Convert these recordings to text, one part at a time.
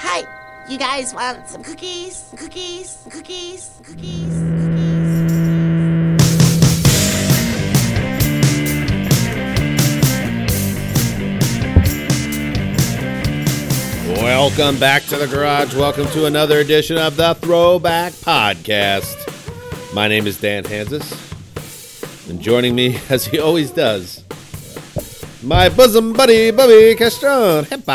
Hi, you guys want some cookies? Cookies? Cookies? Cookies? Cookies? Welcome back to the garage. Welcome to another edition of the Throwback Podcast. My name is Dan Hanzus, and joining me, as he always does, my bosom buddy, Bobby Castrone. Hip.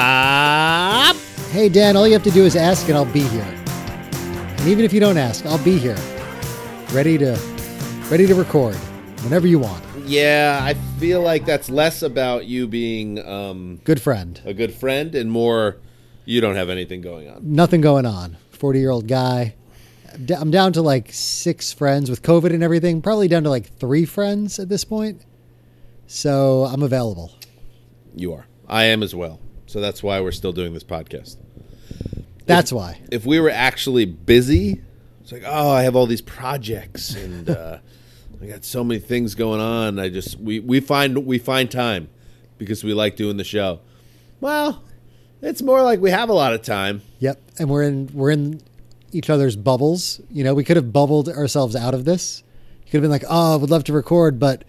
Hey, Dan, all you have to do is ask and I'll be here. And even if you don't ask, I'll be here. Ready to ready to record whenever you want. Yeah, I feel like that's less about you being um, Good friend. a good friend and more you don't have anything going on. Nothing going on. 40-year-old guy. I'm d- I'm down to like 6 friends with COVID and everything. Probably down to like 3 friends at this point. So, I'm available. You are. I am as well. So that's why we're still doing this podcast. That's why. if we were actually busy, it's like, oh, I have all these projects and uh, I got so many things going on. I just we we find we find time because we like doing the show. Well, it's more like we have a lot of time. Yep. And we're in we're in each other's bubbles. You know, we could have bubbled ourselves out of this. You could have been like, "Oh, I would love to record, but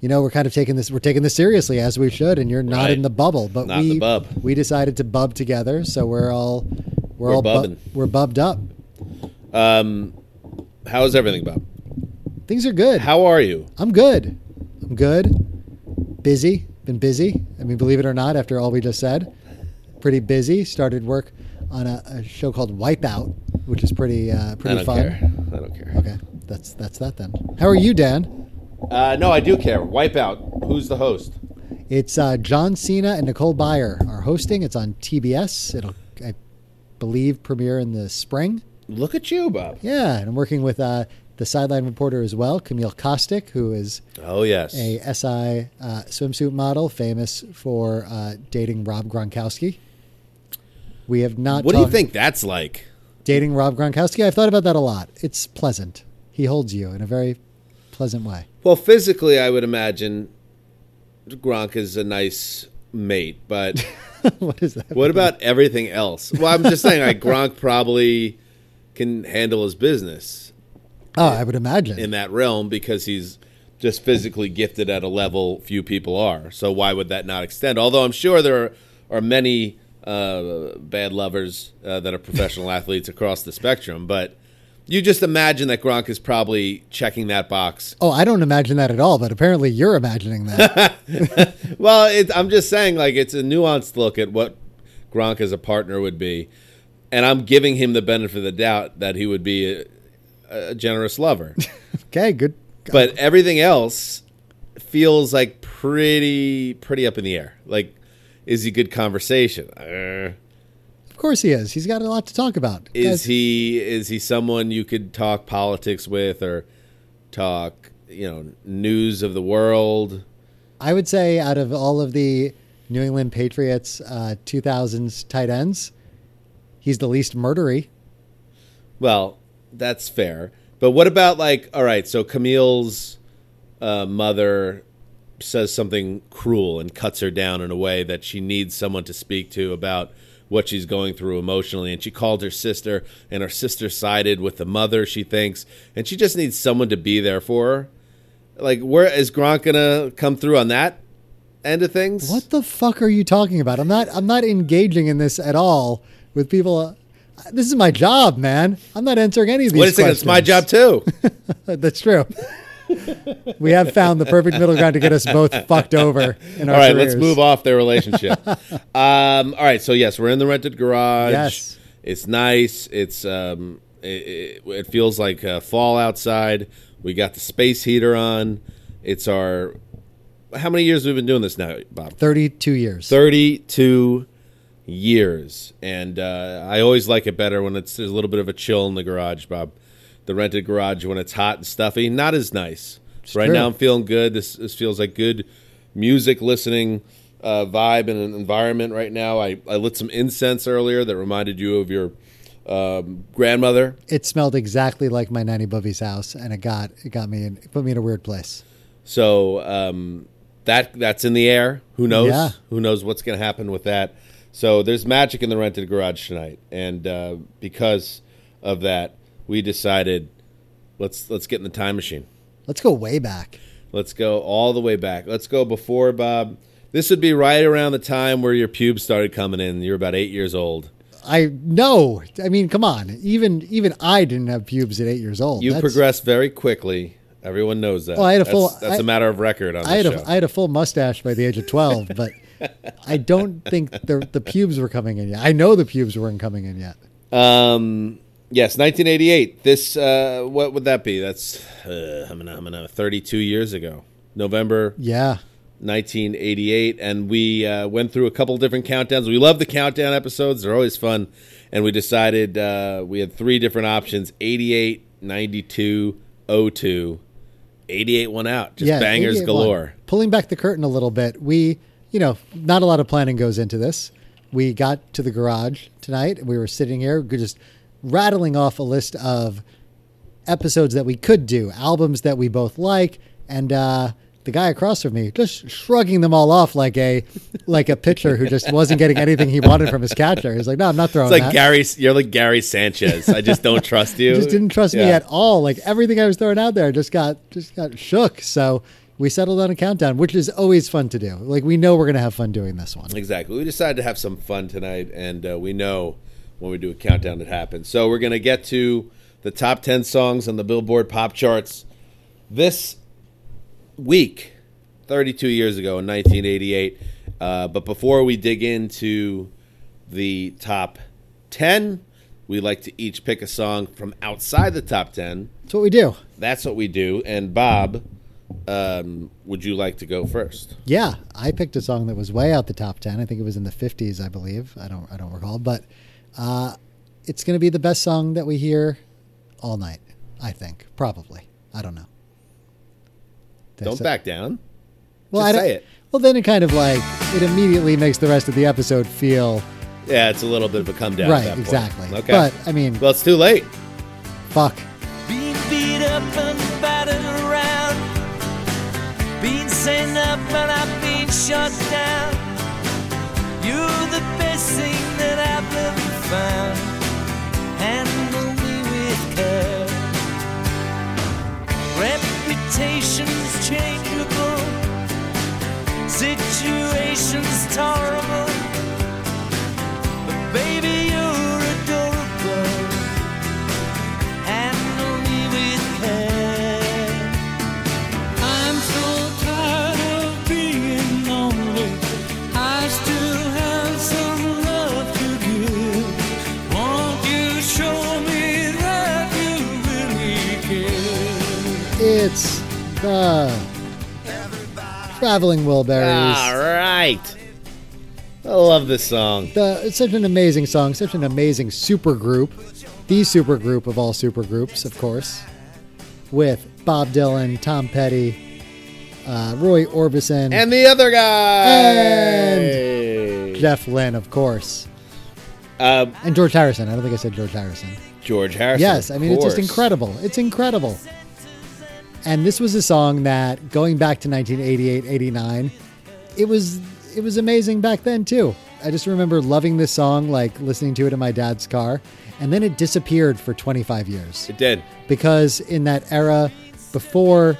you know, we're kind of taking this we're taking this seriously as we should and you're not Right. in the bubble." But Not we the bub. we decided to bub together, so we're all we're, We're all bu- we're bubbed up. Um, how is everything, Bob? Things are good. How are you? I'm good. I'm good. Busy. Been busy. I mean, believe it or not, after all we just said, pretty busy. Started work on a, a show called Wipeout, which is pretty uh, pretty don't fun. care. I don't care. Okay, that's that's that then. How are you, Dan? Uh, no, I do care. Wipeout. Who's the host? It's uh, John Cena and Nicole Byer are hosting. It's on TBS. It'll, I believe, premiere in the spring. Look at you, Bob. Yeah, and I'm working with uh, the sideline reporter as well, Camille Kostek, who is Oh yes. a SI uh, swimsuit model famous for uh, dating Rob Gronkowski. We have not. what do you think that's like? Dating Rob Gronkowski, I've thought about that a lot. It's pleasant. He holds you in a very pleasant way. Well, physically, I would imagine Gronk is a nice mate, but what is that? what about everything else? Well, I'm just saying, like Gronk probably can handle his business Oh, I would imagine. in that realm because he's just physically gifted at a level few people are. So why would that not extend? Although I'm sure there are, are many uh, bad lovers uh, that are professional athletes across the spectrum, but. You just imagine that Gronk is probably checking that box oh, I don't imagine that at all, but apparently you're imagining that. Well, it, I'm just saying, like, it's a nuanced look at what Gronk as a partner would be, and I'm giving him the benefit of the doubt that he would be a, a generous lover. okay, good. but everything else feels like pretty, pretty up in the air. Like, is he good conversation? Uh, course he is. He's got a lot to talk about. is Guys, he is he someone you could talk politics with or talk, you know, news of the world? I would say out of all of the New England Patriots uh, 2000s tight ends, he's the least murdery. Well, that's fair. But what about like, all right, so Camille's uh, mother says something cruel and cuts her down in a way that she needs someone to speak to about what she's going through emotionally. And she called her sister, and her sister sided with the mother, she thinks, and she just needs someone to be there for her. Like, where is Gronk gonna come through on that end of things? What the fuck are you talking about? I'm not. I'm not engaging in this at all with people. Uh, this is my job, man. I'm not answering any of these. A second, it's my job too. That's true. we have found the perfect middle ground to get us both fucked over in our All right, careers. let's move off their relationship. um, all right, so yes, we're in the rented garage. Yes. it's nice. It's um, it, it, it feels like uh, fall outside. We got the space heater on. It's our how many years we've we been doing this now, Bob? Thirty-two years. Thirty-two years, and uh, I always like it better when it's there's a little bit of a chill in the garage, Bob. The rented garage when it's hot and stuffy, not as nice. right true. now, I'm feeling good. This this feels like good music listening uh, vibe and an environment right now. I, I lit some incense earlier that reminded you of your um, grandmother. It smelled exactly like my nanny Bubby's house, and it got it got me in, it put me in a weird place. So um, that that's in the air. Who knows? Yeah. Who knows what's going to happen with that? So there's magic in the rented garage tonight, and uh, because of that, we decided let's let's get in the time machine. Let's go way back. Let's go all the way back. Let's go before Bob. This would be right around the time where your pubes started coming in. You were about eight years old. I no, I mean, come on. Even even I didn't have pubes at eight years old. You That's- progressed very quickly. Everyone knows that. Well, I had a full- That's, a I- matter of record on I had the a show. I had a full mustache by the age of twelve, but I don't think the the pubes were coming in yet. I know the pubes weren't coming in yet. Um, yes, 1988. This, uh, what would that be? That's, uh, I'm gonna, I'm gonna, 32 years ago, November Yeah, 1988, and we uh, went through a couple different countdowns. We love the countdown episodes; they're always fun. And we decided uh, we had three different options: 88, 92, 02. 88 one out, just yeah, bangers galore. won. Pulling back the curtain a little bit, we you know not a lot of planning goes into this. We got to the garage tonight. We were sitting here, just rattling off a list of episodes that we could do, albums that we both like, and uh, the guy across from me just shrugging them all off like a like a pitcher who just wasn't getting anything he wanted from his catcher. He's like, "No, I'm not throwing It's like that." Gary, you're like Gary Sanchez. I just don't trust you. Just didn't trust me at all. Like everything I was throwing out there just got just got shook. So we settled on a countdown, which is always fun to do. Like we know we're gonna have fun doing this one. Exactly. We decided to have some fun tonight, and uh, we know when we do a countdown it happens. So we're going to get to the top 10 songs on the Billboard pop charts this week, 32 years ago in 1988. Uh, but before we dig into the top 10, we like to each pick a song from outside the top 10. That's what we do. That's what we do. And Bob, um, would you like to go first? Yeah, I picked a song that was way out the top ten. I think it was in the fifties, I believe. I don't I don't recall, but uh, it's gonna be the best song that we hear all night. I think probably. I don't know. Don't That's- back down. Well, Just I don't- say it. Well, then it kind of like it immediately makes the rest of the episode feel Yeah, it's a little bit of a come down. at right. that point. Exactly. Okay. But I mean, well, it's too late. fuck. Being beat up and battered around. Being sent up and I've been shut down. You're the best thing that I've ever found. Handle me with care. Reputation's changeable. Situation's tolerable. But baby, Traveling Wilburys. All right. I love this song. The, it's such an amazing song, such an amazing super group. The super group of all super groups, of course, with Bob Dylan, Tom Petty, uh, Roy Orbison, And the other guy. And- Jeff Lynne, of course, Uh, and George Harrison. I don't think I said George Harrison. George Harrison. Yes, I mean it's just incredible. It's incredible. And this was a song that going back to 1988, 89, it was it was amazing back then too. I just remember loving this song like listening to it in my dad's car and then it disappeared for 25 years It did. because in that era before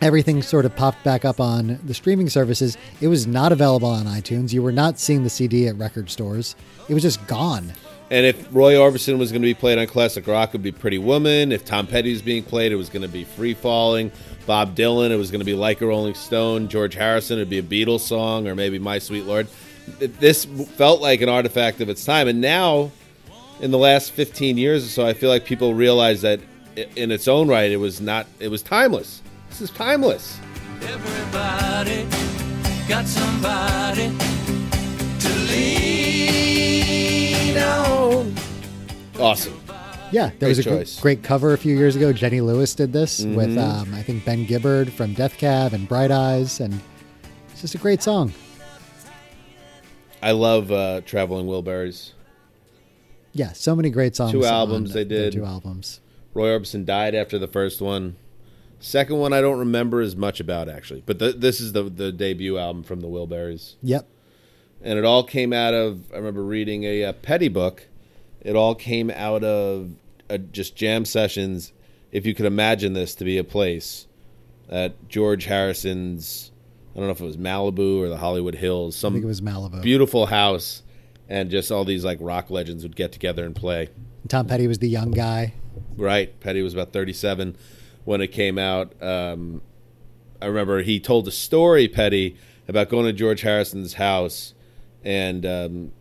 everything sort of popped back up on the streaming services, it was not available on iTunes. You were not seeing the CD at record stores. It was just gone. And if Roy Orbison was going to be played on classic rock, it would be Pretty Woman. If Tom Petty was being played, it was going to be Free Falling. Bob Dylan, it was going to be Like a Rolling Stone. George Harrison, it would be a Beatles song or maybe My Sweet Lord. This felt like an artifact of its time. And now, in the last 15 years or so, I feel like people realize that in its own right, it was not, it was timeless. This is timeless. Everybody got somebody lean on. Awesome. Yeah, there was a Great choice. Mm-hmm. great cover a few years ago. Jenny Lewis did this with, um, I think, Ben Gibbard from Death Cab and Bright Eyes, and it's just a great song. I love uh, Traveling Wilburys. Yeah, so many great songs. Two albums they did. Two albums. Roy Orbison died after the first one. Second one, I don't remember as much about actually, but th- this is the the debut album from the Wilburys. Yep. And it all came out of. I remember reading a, uh Petty book. It all came out of uh, just jam sessions. If you could imagine this to be a place at George Harrison's, I don't know if it was Malibu or the Hollywood Hills, I some think it was Malibu. beautiful house, and just all these like rock legends would get together and play. Tom Petty was the young guy. Right. Petty was about 37 when it came out. Um, I remember he told a story, Petty, about going to George Harrison's house and um,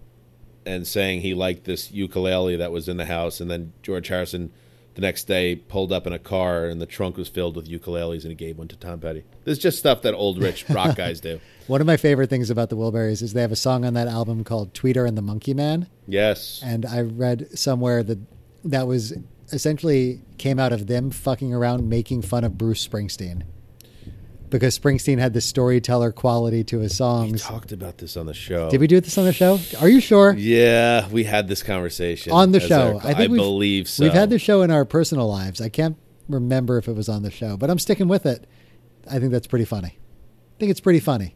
and saying he liked this ukulele that was in the house. And then George Harrison the next day pulled up in a car and the trunk was filled with ukuleles and he gave one to Tom Petty. This is just stuff that old rich rock guys do. One of my favorite things about the Wilburys is they have a song on that album called Tweeter and the Monkey Man. Yes. And I read somewhere that that was essentially came out of them fucking around making fun of Bruce Springsteen. Because Springsteen had the storyteller quality to his songs. We talked about this on the show. Did we do this on the show? Are you sure? Yeah, we had this conversation on the show. our- I think we've- believe so. We've had the show in our personal lives. I can't remember if it was on the show, but I'm sticking with it. I think that's pretty funny. I think it's pretty funny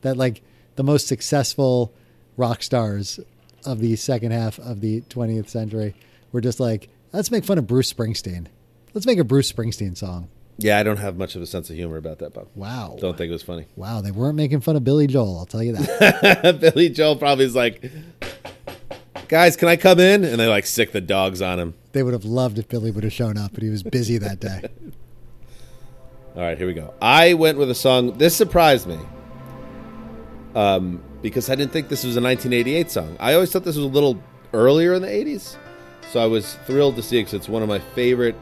that like the most successful rock stars of the second half of the 20th century were just like, let's make fun of Bruce Springsteen. Let's make a Bruce Springsteen song. Yeah, I don't have much of a sense of humor about that, Bob. Wow. Don't think it was funny. Wow, they weren't making fun of Billy Joel, I'll tell you that. Billy Joel probably is like, guys, can I come in? And they like sick the dogs on him. they would have loved if Billy would have shown up, but he was busy that day. All right, here we go. I went with a song. This surprised me, um, because I didn't think this was a 1988 song. I always thought this was a little earlier in the 80s, so I was thrilled to see it because it's one of my favorite,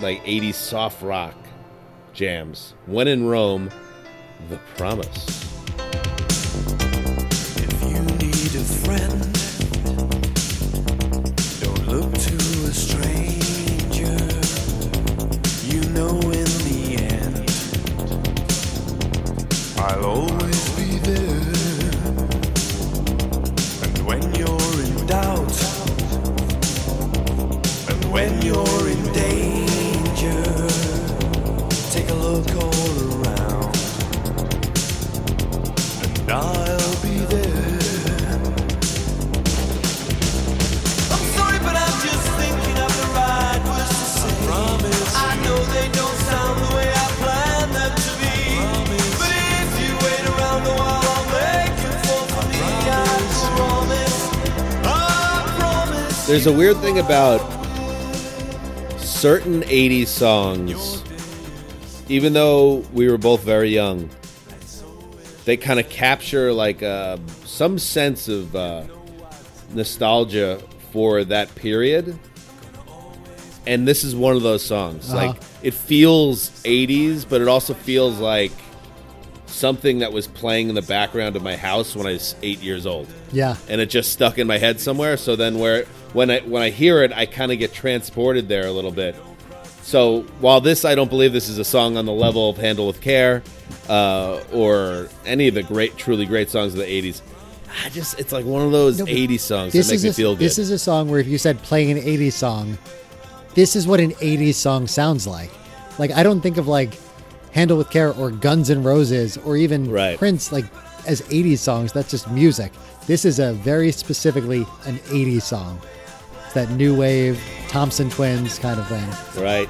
like 80s soft rock jams. When in Rome, The Promise. If you need a friend, don't look to a stranger. You know, in the end, I'll There's a weird thing about certain 80s songs, even though we were both very young, they kind of capture like uh, some sense of uh, nostalgia for that period. And this is one of those songs. Uh-huh. Like, it feels 80s, but it also feels like something that was playing in the background of my house when I was eight years old Yeah. and it just stuck in my head somewhere. So then, where when I when I hear it, I kind of get transported there a little bit. So while this, I don't believe this is a song on the level of "Handle with Care" uh, or any of the great, truly great songs of the '80s. I just, it's like one of those No, '80s songs This that make is me a, feel good. This is a song where if you said playing an 80s song, this is what an 80s song sounds like. Like I don't think of like Handle with Care or Guns N' Roses or even Right. Prince like as 80s songs. That's just music. This is a very specifically an 80s song. It's that new wave Thompson Twins kind of thing. right.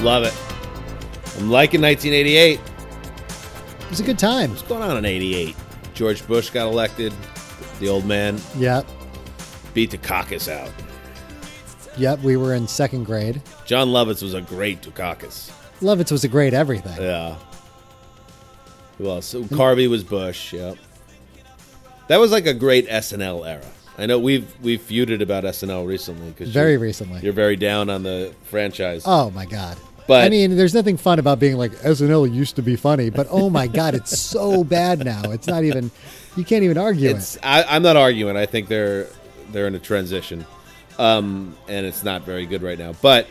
Love it. I'm liking 1988. It was a good time. What's going on in '88? George Bush got elected. The old man Yep. beat Dukakis out. Yep. We were in second grade. Jon Lovitz was a great Dukakis. Lovitz was a great everything. Yeah. Who else? Carvey was Bush. Yep. That was like a great SNL era. I know we've we've feuded about SNL recently because Very recently. You're very down on the franchise. Oh my god. But- I mean, there's nothing fun about being like SNL used to be funny, but oh my god, it's so bad now. It's not even. You can't even argue it's it. I, I'm not arguing. I think they're they're in a transition, um, and it's not very good right now. But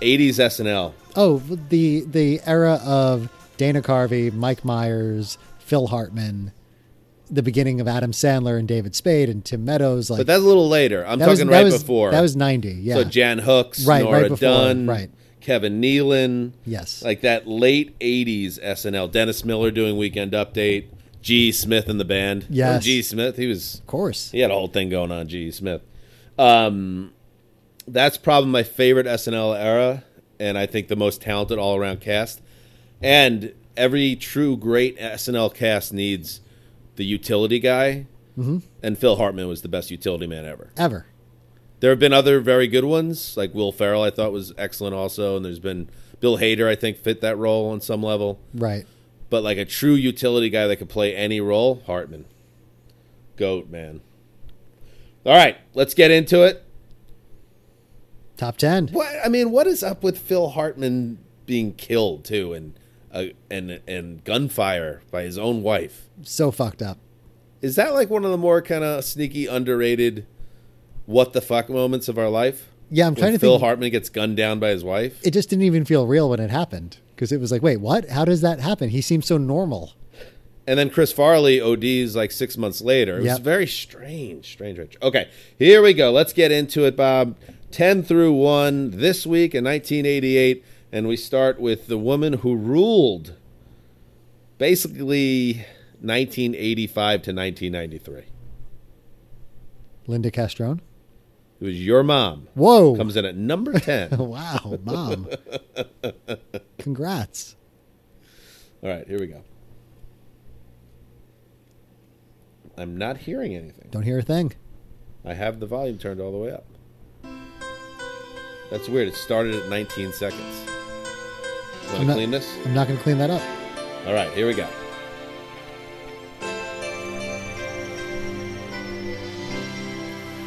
80s SNL. Oh, the the era of Dana Carvey, Mike Myers, Phil Hartman, the beginning of Adam Sandler and David Spade and Tim Meadows. Like But that's a little later. I'm was- talking that right was- before. That was ninety. Yeah. So Jan Hooks, Right, Nora right before, Dunn, right. Kevin Nealon. Yes. Like that late 80s SNL. Dennis Miller doing Weekend Update. G. Smith in the band. Yes. G. Smith, he was of course. he had a whole thing going on, G. Smith. Um, that's probably my favorite SNL era, and I think the most talented all around cast. And every true great SNL cast needs the utility guy, mm-hmm. and Phil Hartman was the best utility man ever. Ever. There have been other very good ones, like Will Ferrell. I thought was excellent also, and there's been Bill Hader. I think fit that role on some level, Right. but like a true utility guy that could play any role, Hartman, goat man. All right, let's get into it. Top ten. What I mean, what is up with Phil Hartman being killed too, and uh, and and gunfire by his own wife? So fucked up. Is that like one of the more kind of sneaky, underrated, what the fuck moments of our life? Yeah, I'm trying to Phil think. Hartman gets gunned down by his wife. it just didn't even feel real when it happened because it was like, wait, what? How does that happen? He seems so normal. And then Chris Farley ODs like six months later. It was very strange, strange, strange. Okay, here we go. Let's get into it, Bob. 10 through 1 this week in 1988. And we start with the woman who ruled basically 1985 to 1993. Linda Castrone. It was your mom. Whoa. Comes in at number 10. wow, mom. Congrats. All right, here we go. I'm not hearing anything. Don't hear a thing. I have the volume turned all the way up. That's weird. It started at 19 seconds. Want I'm to not- clean this? I'm not going to clean that up. All right, here we go.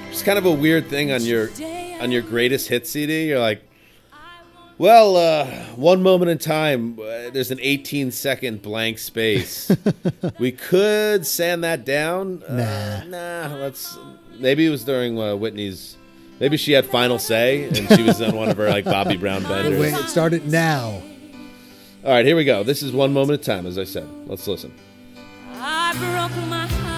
It's kind of a weird thing on your on your greatest hit CD. You're like, well, uh, one moment in time, uh, there's an 18 second blank space. we could sand that down. Uh, nah, let's. Maybe it was during uh, Whitney's. Maybe she had final say, and she was on one of her like Bobby Brown benders. Wait, it started now. All right, here we go. This is one moment in time, as I said. Let's listen. I broke my heart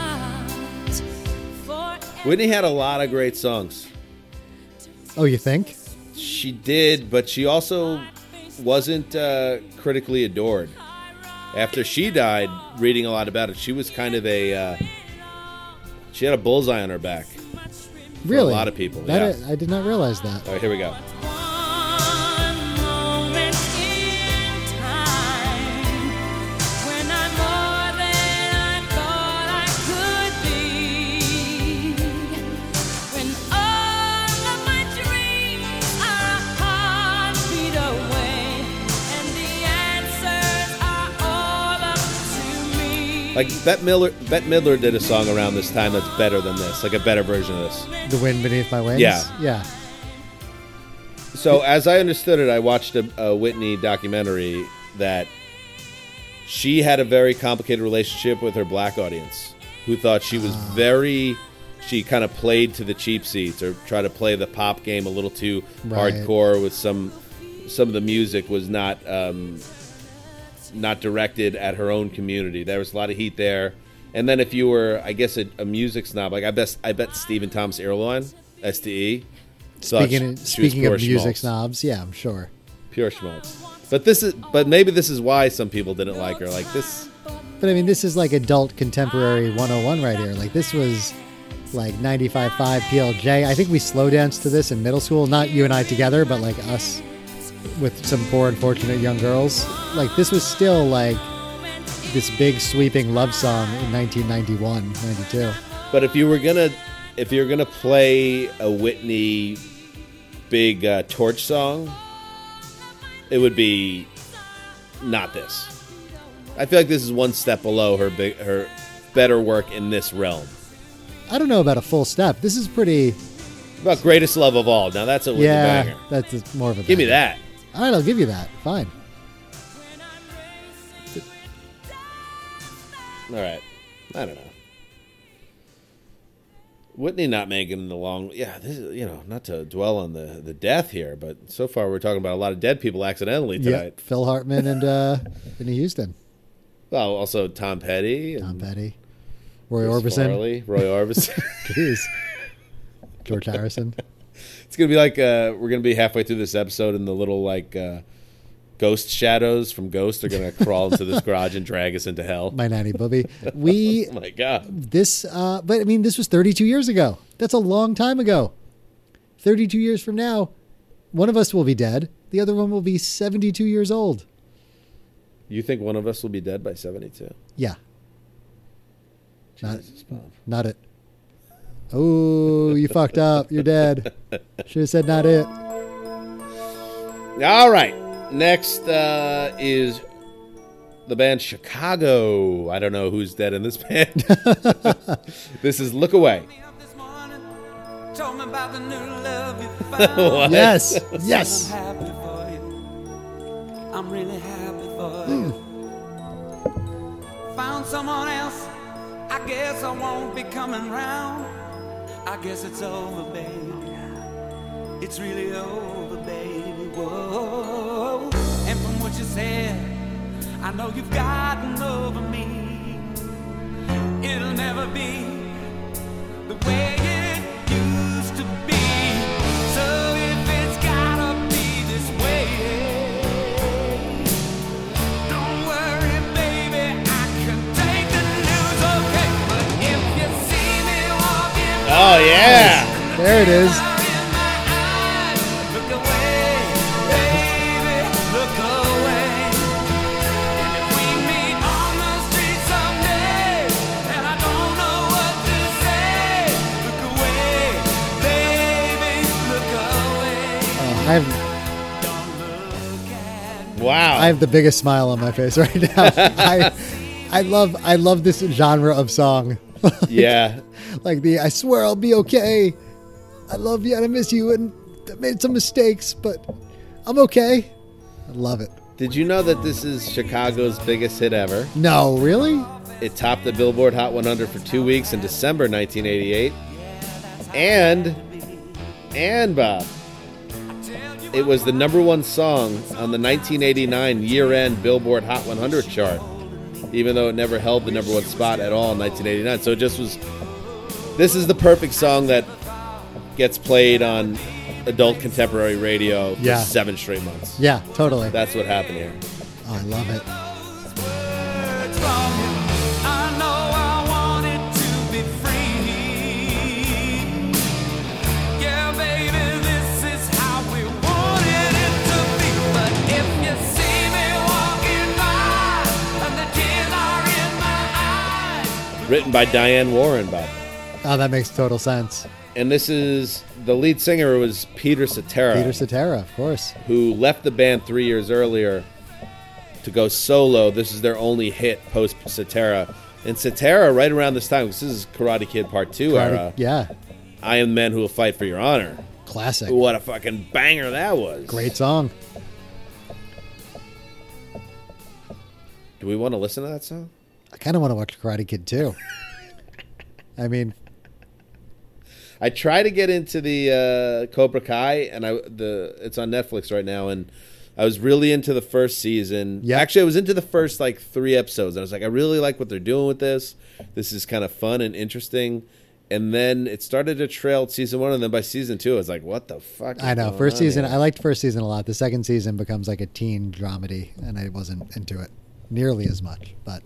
Whitney had a lot of great songs. Oh, you think? She did, but she also wasn't uh, critically adored. After she died, reading a lot about it, she was kind of a. Uh, she had a bullseye on her back. Really? A lot of people, That yeah. I, I did not realize that. All right, here we go. Like Bette Miller, Bette Midler did a song around this time that's better than this, like a better version of this. The wind beneath my wings. Yeah. Yeah. So, as I understood it, I watched a, a Whitney documentary that she had a very complicated relationship with her black audience, who thought she was very. She kind of played to the cheap seats or tried to play the pop game a little too Right. hardcore with some. Some of the music was not um, not directed at her own community. There was a lot of heat there. And then if you were, I guess, a, a music snob, like I bet, I bet Stephen Thomas Erlewine, STE. thought Speaking speaking of music schmaltz. snobs, yeah, I'm sure. Pure schmaltz. But this is, but maybe this is why some people didn't like her. Like this, But I mean, this is like adult contemporary 101 right here. Like this was like 95.5 PLJ. I think we slow danced to this in middle school. Not you and I together, but like us with some poor, unfortunate young girls. Like this was still like this big sweeping love song in 1991, 92. but if you were gonna, if you're gonna play a Whitney big uh, torch song, it would be not this. I feel like this is one step below her big, her better work in this realm. I don't know about a full step. This is pretty. About greatest love of all. Now that's a Whitney yeah, banger. that's a- more of a. Give me that. All right, I'll give you that. Fine. All right. I don't know. Whitney not making the long. Yeah, this is, you know, not to dwell on the, the death here, but so far we're talking about a lot of dead people accidentally Yeah, tonight. Phil Hartman and uh, Whitney Houston, Well, also Tom Petty. And, Tom Petty. Roy Chris Orbison. Farley, Roy Orbison. Jeez. George Harrison. It's gonna be like uh, we're gonna be halfway through this episode, and the little like uh, ghost shadows from Ghost are gonna crawl into this garage and drag us into hell. My nanny Bubby. We oh my god! this uh but I mean this was 32 years ago. That's a long time ago. 32 years from now, one of us will be dead. The other one will be 72 years old. You think one of us will be dead by seventy-two? Yeah, Not- Jesus, Bob. not it. Oh, you fucked up. You're dead. Should have said not it. All right. Next uh, is the band Chicago. I don't know who's dead in this band. this is Look Away. Me up this morning, told me about the new love you found. What? Yes. Yes. I'm happy for you. I'm really happy for you. Found someone else. I guess I won't be coming round. I guess it's over, baby. It's really over, baby. Whoa. And from what you said, I know you've gotten over me. It'll never be the way Oh, I have oh, Don't look at me. Wow. I have the biggest smile on my face right now. I I love I love this genre of song. yeah. Like the I swear I'll be okay. I love you and I miss you and I made some mistakes, but I'm okay. I love it. Did you know that this is Chicago's biggest hit ever? No, really? It topped the Billboard Hot 100 for two weeks in December 1988. And, and Bob, it was the number one song on the 1989 year end Billboard Hot 100 chart, even though it never held the number one spot at all in 1989. So it just was. This is the perfect song that gets played on adult contemporary radio for Yeah. seven straight months. Yeah, totally. That's what happened here. Oh, I love it. words from you. I know I wanted to be free. Yeah, baby, this is how we wanted it to be. But if you see me walking by the tears are in my eyes. Written by Diane Warren, Bob. Oh, that makes total sense. And this is the lead singer was Peter Cetera, Peter Cetera, of course. who left the band three years earlier to go solo. This is their only hit post Cetera. And Cetera, right around this time, this is Karate Kid Part 2 era. Yeah, I am the man who will fight for your honor. classic. What a fucking banger that was. Great song. Do we want to listen to that song? I kind of want to watch Karate Kid too. I mean, I try to get into the uh, Cobra Kai, and I the it's on Netflix right now, and I was really into the first season. Yeah. actually, I was into the first like three episodes, and I was like, I really like what they're doing with this. This is kind of fun and interesting. And then it started to trail season one, and then by season two, I was like, "What the fuck?" is I know. First on season, here? I liked first season a lot. The second season becomes like a teen dramedy, and I wasn't into it nearly as much. But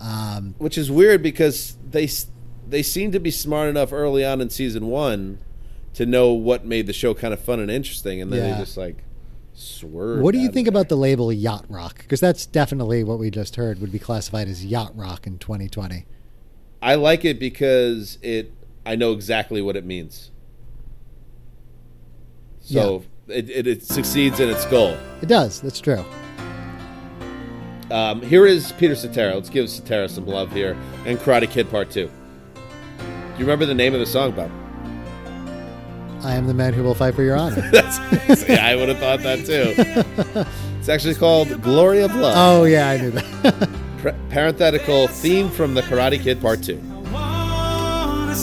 um, which is weird because they they seem to be smart enough early on in season one to know what made the show kind of fun and interesting, and then Yeah. they just like swerve. what do you think about the label yacht rock? Because that's definitely what we just heard would be classified as yacht rock in 2020. I like it because it. I know exactly what it means. So it, it, it succeeds in its goal. It does. That's true. Um, here is Peter Cetera. Let's give Cetera some love here, and Karate Kid Part Two. Do you remember the name of the song, Bob? I am the man who will fight for your honor. That's yeah, I would have thought that too. It's actually called "Glory of Love." oh yeah, I knew that. Pre- parenthetical theme from the Karate Kid Part Two. I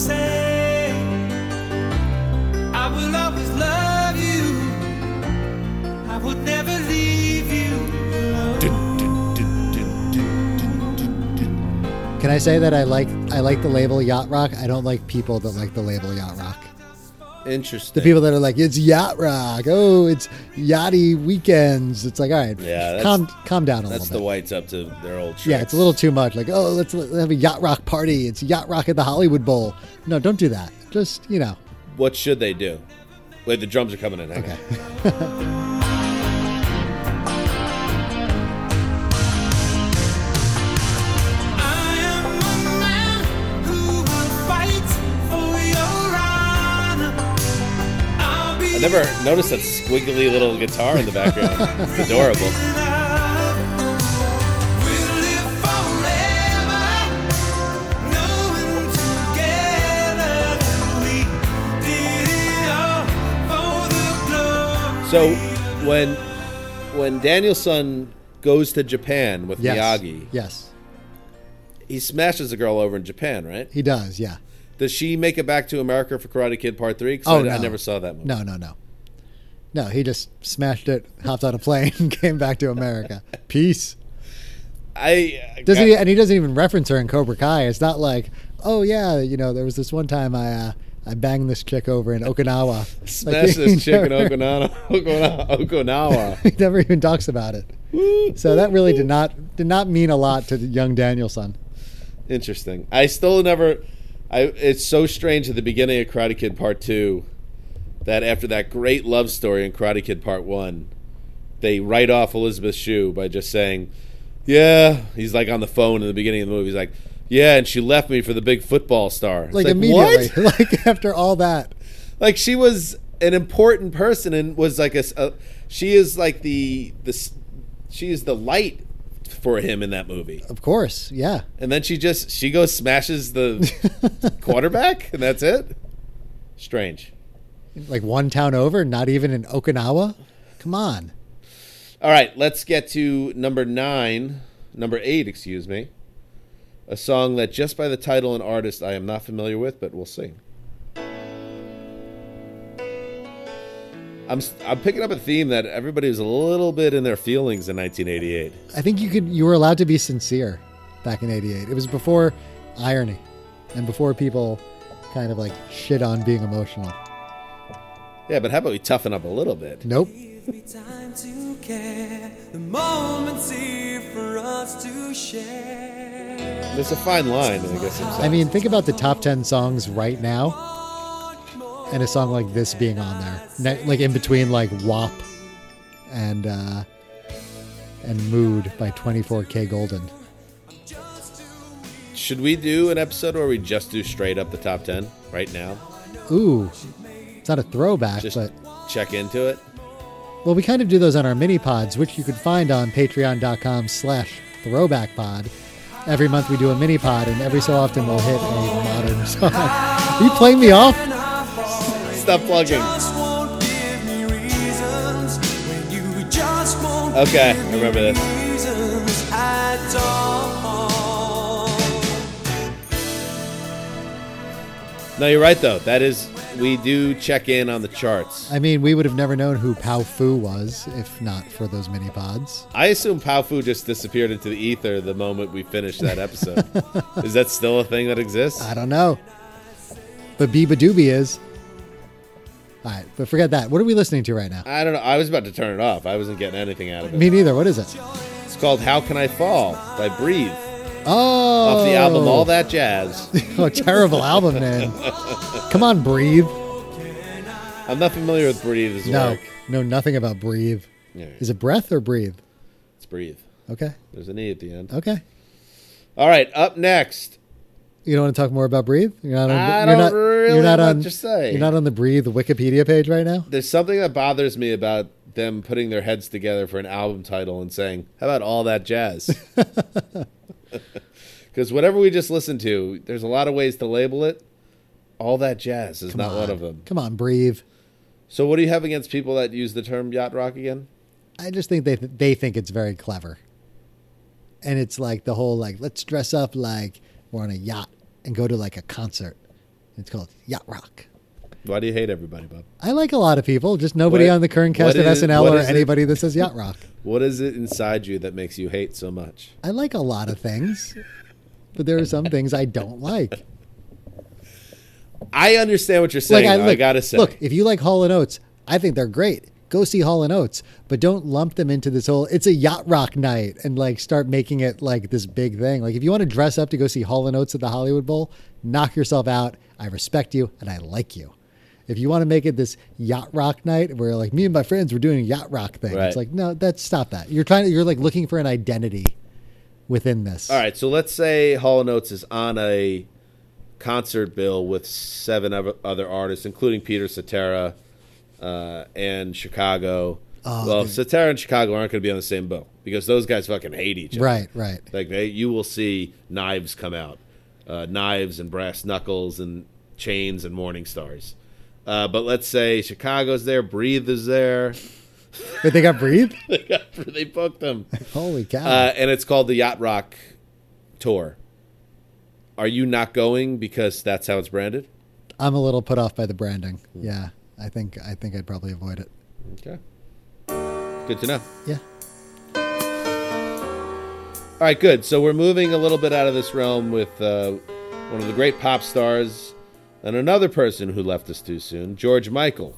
I will always love you. I would never Can I say that I like I like the label yacht rock. I don't like people that like the label yacht rock. Interesting. The people that are like, it's yacht rock. Oh, it's yachty weekends. It's like, all right, Yeah, calm, calm down a little. That's the bit. whites up to their old tricks. Yeah, it's a little too much. Like, oh, let's, let's have a yacht rock party. It's yacht rock at the Hollywood Bowl. No, don't do that. Just you know, What should they do? Wait, the drums are coming in. Hang okay. never noticed that squiggly little guitar in the background. it's adorable. We'll live forever, knowing together we did it all for the glory. So when when Danielson goes to Japan with Yes, Miyagi, yes, he smashes a girl over in Japan, right? he does. Yeah. Does she make it back to America for Karate Kid Part Three? Oh, I, no. I never saw that movie. No, no, no. No, he just smashed it, hopped on a plane, and came back to America. Peace. I Doesn't he? And he doesn't even reference her in Cobra Kai. It's not like, oh yeah, you know, there was this one time I uh, I banged this chick over in Okinawa. smash Like, this chick in Okinawa. Okinawa. Okinawa. He never even talks about it. So that really did not did not mean a lot to young Danielson. Interesting. I still never. I. It's so strange at the beginning of Karate Kid Part Two that after that great love story in Karate Kid Part One, they write off Elizabeth Shue by just saying, "Yeah." He's like on the phone in the beginning of the movie. He's like, "Yeah," and she left me for the big football star. It's Like, like immediately, What? like after all that. like she was an important person and was like a, she is like the the she is the light for him in that movie Of course, yeah. and then she just she goes smashes the quarterback and that's it strange Like one town over, not even in Okinawa. Come on. all right let's get to number nine number eight excuse me a song that just by the title and artist i am not familiar with but we'll sing I'm, s- I'm picking up a theme that everybody was a little bit in their feelings in 1988. I think you could you were allowed to be sincere back in 88. It was before irony and before people kind of like shit on being emotional. Yeah, but how about we toughen up a little bit? Nope. Give me time to care. The moment's here for us to share. There's a fine line, I guess. I'm I mean, think about the top 10 songs right now and a song like this being on there. Ne- like in between like WAP and uh and Mood by 24kGoldn. should we do an episode where we just do straight up the top 10 right now? Ooh. It's not a throwback, Just but check into it. Well, we kind of do those on our mini pods, which you could find on patreon.com slash throwback pod. Every month we do a mini pod, and every so often we'll hit a modern song. Are you playing me off? Stop plugging. Just won't give me reasons when you just won't Okay, I remember this. reasons at all. No, you're right, though. That is, we do check in on the charts. I mean, we would have never known who Powfu was if not for those mini pods. I assume Powfu just disappeared into the ether the moment we finished that episode. is that still a thing that exists? I don't know. But Biba Doobie is. All right, but forget that. What are we listening to right now? I don't know. I was about to turn it off. I wasn't getting anything out of it. Me neither. What is it? It's called How Can I Fall by Breathe. Oh, Off the album All That Jazz. oh, terrible album name. Come on, breathe. I'm not familiar with Breathe's No, work. no, nothing about breathe. Yeah, Is it breath or breathe? it's Breathe. Okay, There's an E at the end. okay. All right, up next. You don't want to talk more about breathe? You're not on. I you're don't not, really you're not on. to say. You're not on the breathe Wikipedia page right now. There's something that bothers me about them putting their heads together for an album title and saying, "How about all that jazz?" Because whatever we just listened to, there's a lot of ways to label it. All that jazz is Come not on. one of them. Come on, breathe. So, what do you have against people that use the term yacht rock again? I just think they they think it's very clever, and it's like the whole like let's dress up like we're on a yacht and go to like a concert. It's called yacht rock. Why do you hate everybody, Bob? I like a lot of people, just nobody What- on the current cast of is- SNL or is it? anybody that says yacht rock. What is it inside you that makes you hate so much? I like a lot of things. but there are some things I don't like. I understand what you're saying. Like I, look, gotta say, look, if you like Hall and Oates, I think they're great. Go see Hall and Oates, but don't lump them into this whole. It's a yacht rock night and like start making it like this big thing. Like if you want to dress up to go see Hall and Oates at the Hollywood Bowl, knock yourself out. I respect you and I like you. If you want to make it this yacht rock night where like me and my friends were doing a yacht rock thing, Right. it's like no, that's stop that. You're trying to. You're like looking for an identity within this. all right. So let's say Hall and Oates is on a concert bill with seven other artists, including Peter Cetera uh, and Chicago. Oh, well, dude. Cetera and Chicago aren't going to be on the same boat because those guys fucking hate each other. Right, right. Like they, you will see knives come out, uh, knives and brass knuckles and chains and morning stars. Uh, but let's say Chicago's there, Breathe is there. But they got breathe. they, got, they booked them, Holy cow! uh, and it's called the Yacht Rock Tour. Are you not going because that's how it's branded? I'm a little put off by the branding. Yeah, I think I think I'd probably avoid it. Okay, good to know. Yeah. All right, good. So we're moving a little bit out of this realm with uh, one of the great pop stars and another person who left us too soon, George Michael.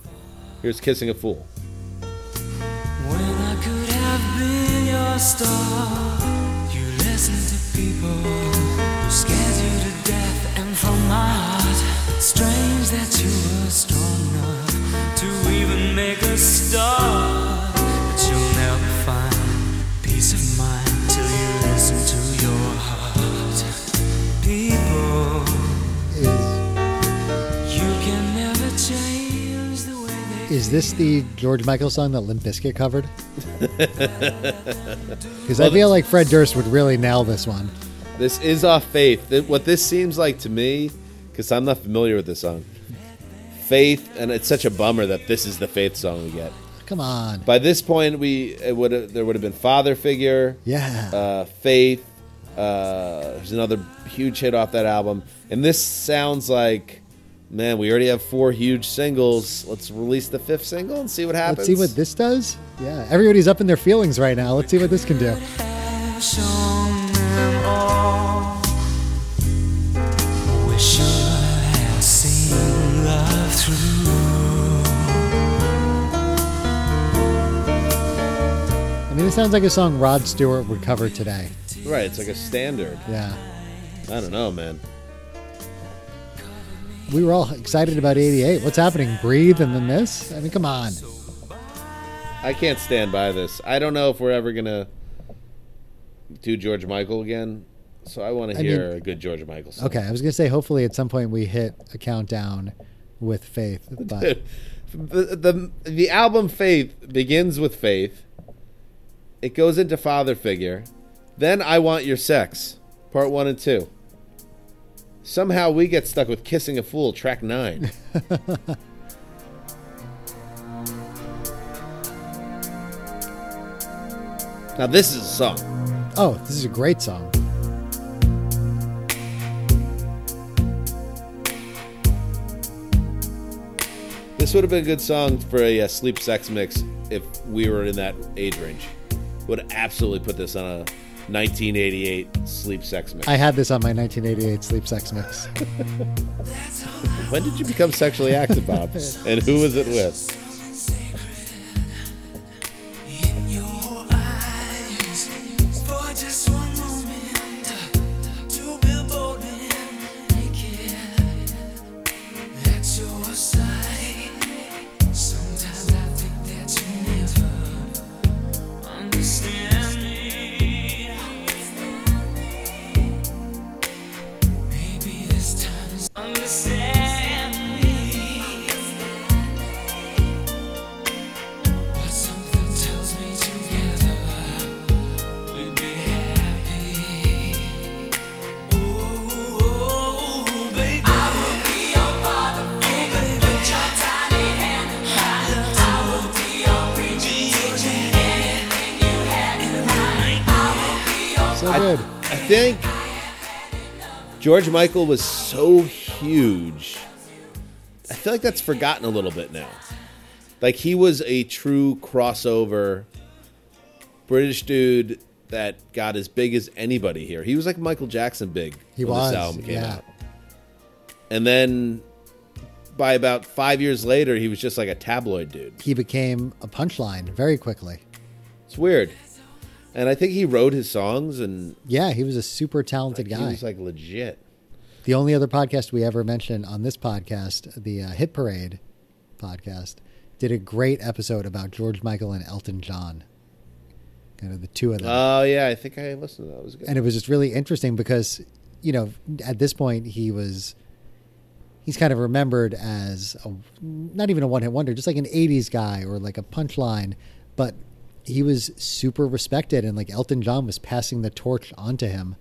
Here's Kissing a Fool. When I could have been your star, is this the George Michael song that Limp Bizkit covered? Because I feel like Fred Durst would really nail this one. This is off Faith. What this seems like to me, because I'm not familiar with this song, Faith, and it's such a bummer that this is the Faith song we get. Come on. By this point, we it would there would have been Father Figure, Yeah. uh, Faith. Uh, there's another huge hit off that album, and this sounds like, man, we already have four huge singles. Let's release the fifth single and see what happens. Let's see what this does. Yeah. Everybody's up in their feelings right now. Let's see what this can do. have shown them all. We should have seen love through. I mean, it sounds like a song Rod Stewart would cover today. Right, it's like a standard. Yeah. I don't know, man. We were all excited about 88. What's happening? Breathe and then this? I mean, come on. I can't stand by this. I don't know if we're ever gonna do George Michael again. So I want to hear mean- a good George Michael song. Okay. I was going to say, hopefully at some point we hit a countdown with Faith. But the, the the album Faith begins with Faith. It goes into Father Figure. Then I Want Your Sex, part one and two. Somehow we get stuck with Kissing a Fool, track nine. now this is a song. oh, this is a great song. This would have been a good song for a, uh sleep sex mix if we were in that age range. Would absolutely put this on a 1988 sleep sex mix. I had this on my 1988 Sleep Sex Mix. when did you become sexually active, Bob? and who was it with? George Michael was so huge. I feel like that's forgotten a little bit now. Like he was a true crossover British dude that got as big as anybody here. He was like Michael Jackson big He when was, this album came yeah. out. And then by about five years later, he was just like a tabloid dude. He became a punchline very quickly. It's weird. And I think he wrote his songs and Yeah, he was a super talented he guy. He was like legit. The only other podcast we ever mentioned on this podcast, the uh, Hit Parade podcast, did a great episode about George Michael and Elton John. Kind of the two of them. Oh yeah, I think I listened to that. It was good. and it was just really interesting because, you know, at this point he was he's kind of remembered as a, not even a one hit wonder, just like an 80s guy or like a punchline, but he was super respected and like Elton John was passing the torch onto him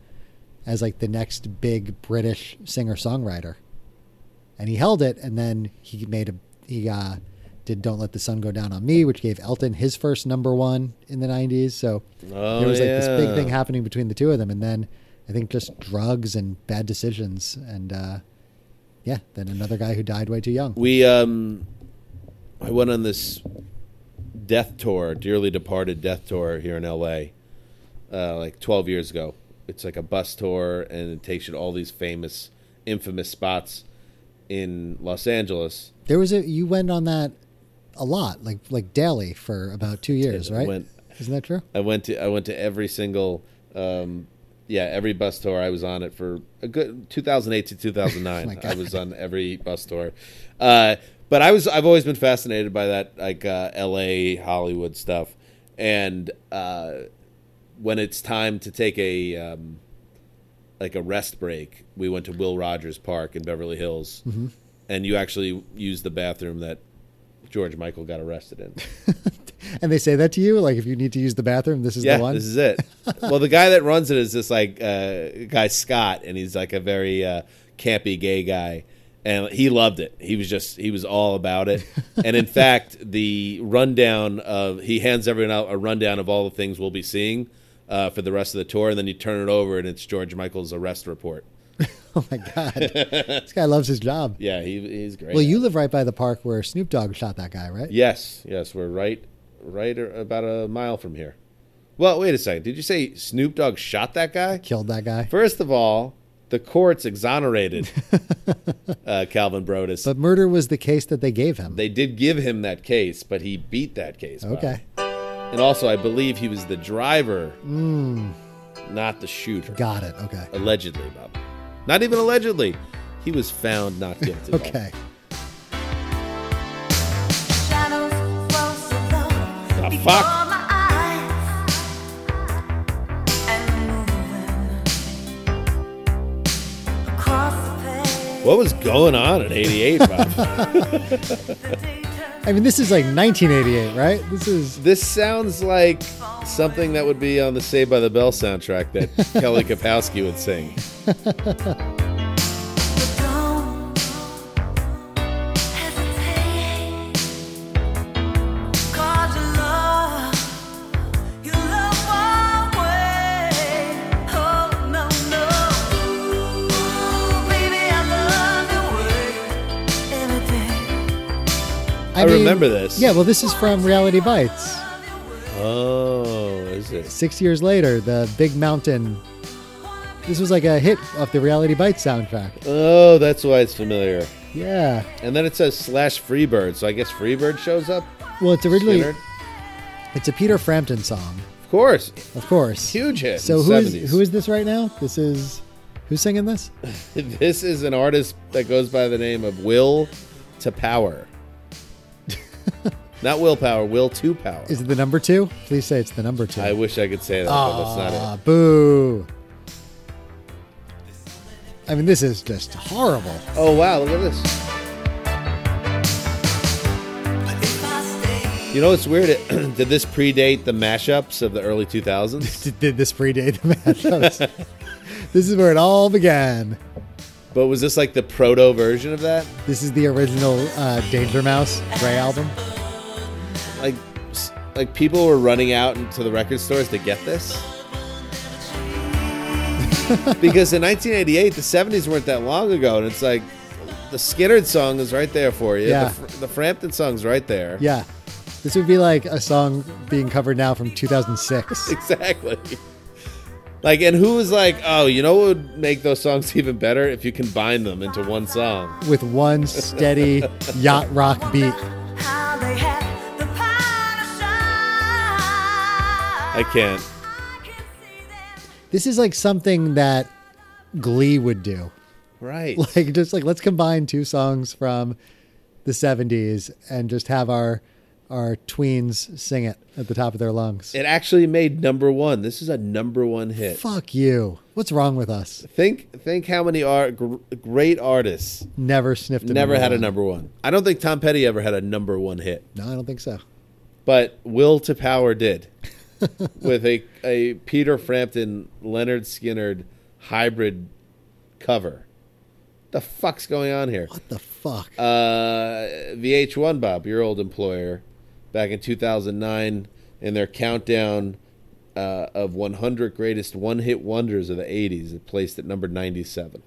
as like the next big British singer-songwriter. And he held it and then he made a he uh did Don't Let the Sun Go Down on Me, which gave Elton his first number 1 in the 90s. So Oh, there was like this big thing happening between the two of them and then I think just drugs and bad decisions and uh yeah, then another guy who died way too young. We um, I went on this death tour, dearly departed death tour here in L.A. Uh, like 12 years ago. It's like a bus tour, and it takes you to all these famous, infamous spots in Los Angeles. There was a you went on that a lot, like like daily for about two years, I right? went- Isn't that true? I went to I went to every single, um, yeah, every bus tour. I was on it for a good 2008 to 2009. I was on every bus tour, uh, but I was I've always been fascinated by that like uh, L.A. Hollywood stuff, and uh, when it's time to take a um, like a rest break, we went to Will Rogers Park in Beverly Hills, Mm-hmm. and you actually used the bathroom that George Michael got arrested in. And they say that to you, like if you need to use the bathroom, this is yeah, the one. this is it. well, the guy that runs it is this like uh, guy Scott, and he's like a very uh, campy gay guy, and he loved it. He was just he was all about it. and in fact, the rundown of he hands everyone out a rundown of all the things we'll be seeing uh, for the rest of the tour, and then you turn it over, and it's George Michael's arrest report. oh my god, this guy loves his job. Yeah, he, he's great. Well, you live right by the park where Snoop Dogg shot that guy, right? Yes, yes, we're right, right about a mile from here. Well, wait a second. Did you say Snoop Dogg shot that guy? Killed that guy. First of all, the courts exonerated uh, Calvin Broadus. But murder was the case that they gave him. they did give him that case, but he beat that case. Bob. okay, And also, I believe he was the driver, not the shooter. got it. Okay, Allegedly, Bob. Not even allegedly. He was found not guilty. Bob. okay. The fuck? What was going on in '88, Bob? I mean, this is like 1988, right? This is this sounds like something that would be on the Saved by the Bell soundtrack that Kelly Kapowski would sing. I remember this. Yeah, well, this is from Reality Bites. Oh, is it? Six years later, the Big Mountain. This was like a hit off the Reality Bites soundtrack. Oh, that's why it's familiar. Yeah. And then it says slash Freebird, so I guess Freebird shows up. Well, it's originally Skynyrd? it's a Peter Frampton song, Of course, of course. huge hit. So who is 70s. who is this right now? This is who's singing this? This is an artist that goes by the name of Will to Power. Not willpower, will to power. Is it the number two? Please say it's the number two. I wish I could say that, but that's not Ah, it. boo. I mean, this is just horrible. Oh wow, look at this. You know what's weird? Did this predate the mashups of the early 2000s? Did, did this predate the matchups? this is where it all began. But was this like the proto version of that? This is the original uh, Danger Mouse Gray album. Like, like people were running out into the record stores to get this? because in 1988, the 70s weren't that long ago, and it's like the Skynyrd song is right there for you. Yeah. The, the Frampton song's right there. Yeah. This would be like a song being covered now from 2006. Exactly. Like, and who's like, oh, you know what would make those songs even better if you combine them into one song? With one steady yacht rock beat. How they have the power to shine. I can't. I can see them. This is like something that Glee would do. Right. Like just like let's combine two songs from the 70s and just have our our tweens sing it at the top of their lungs. It actually made number one. This is a number one hit. Fuck you. What's wrong with us? Think think how many gr- great artists Never sniffed a never number had a one. number one. I don't think Tom Petty ever had a number one hit, No, I don't think so. but Will to Power did with a a Peter Frampton Lynyrd Skynyrd hybrid cover. The fuck's going on here? What the fuck? uh, VH1, Bob, your old employer, back in 2009, in their countdown uh, of 100 greatest one-hit wonders of the 80s, it placed at number 97.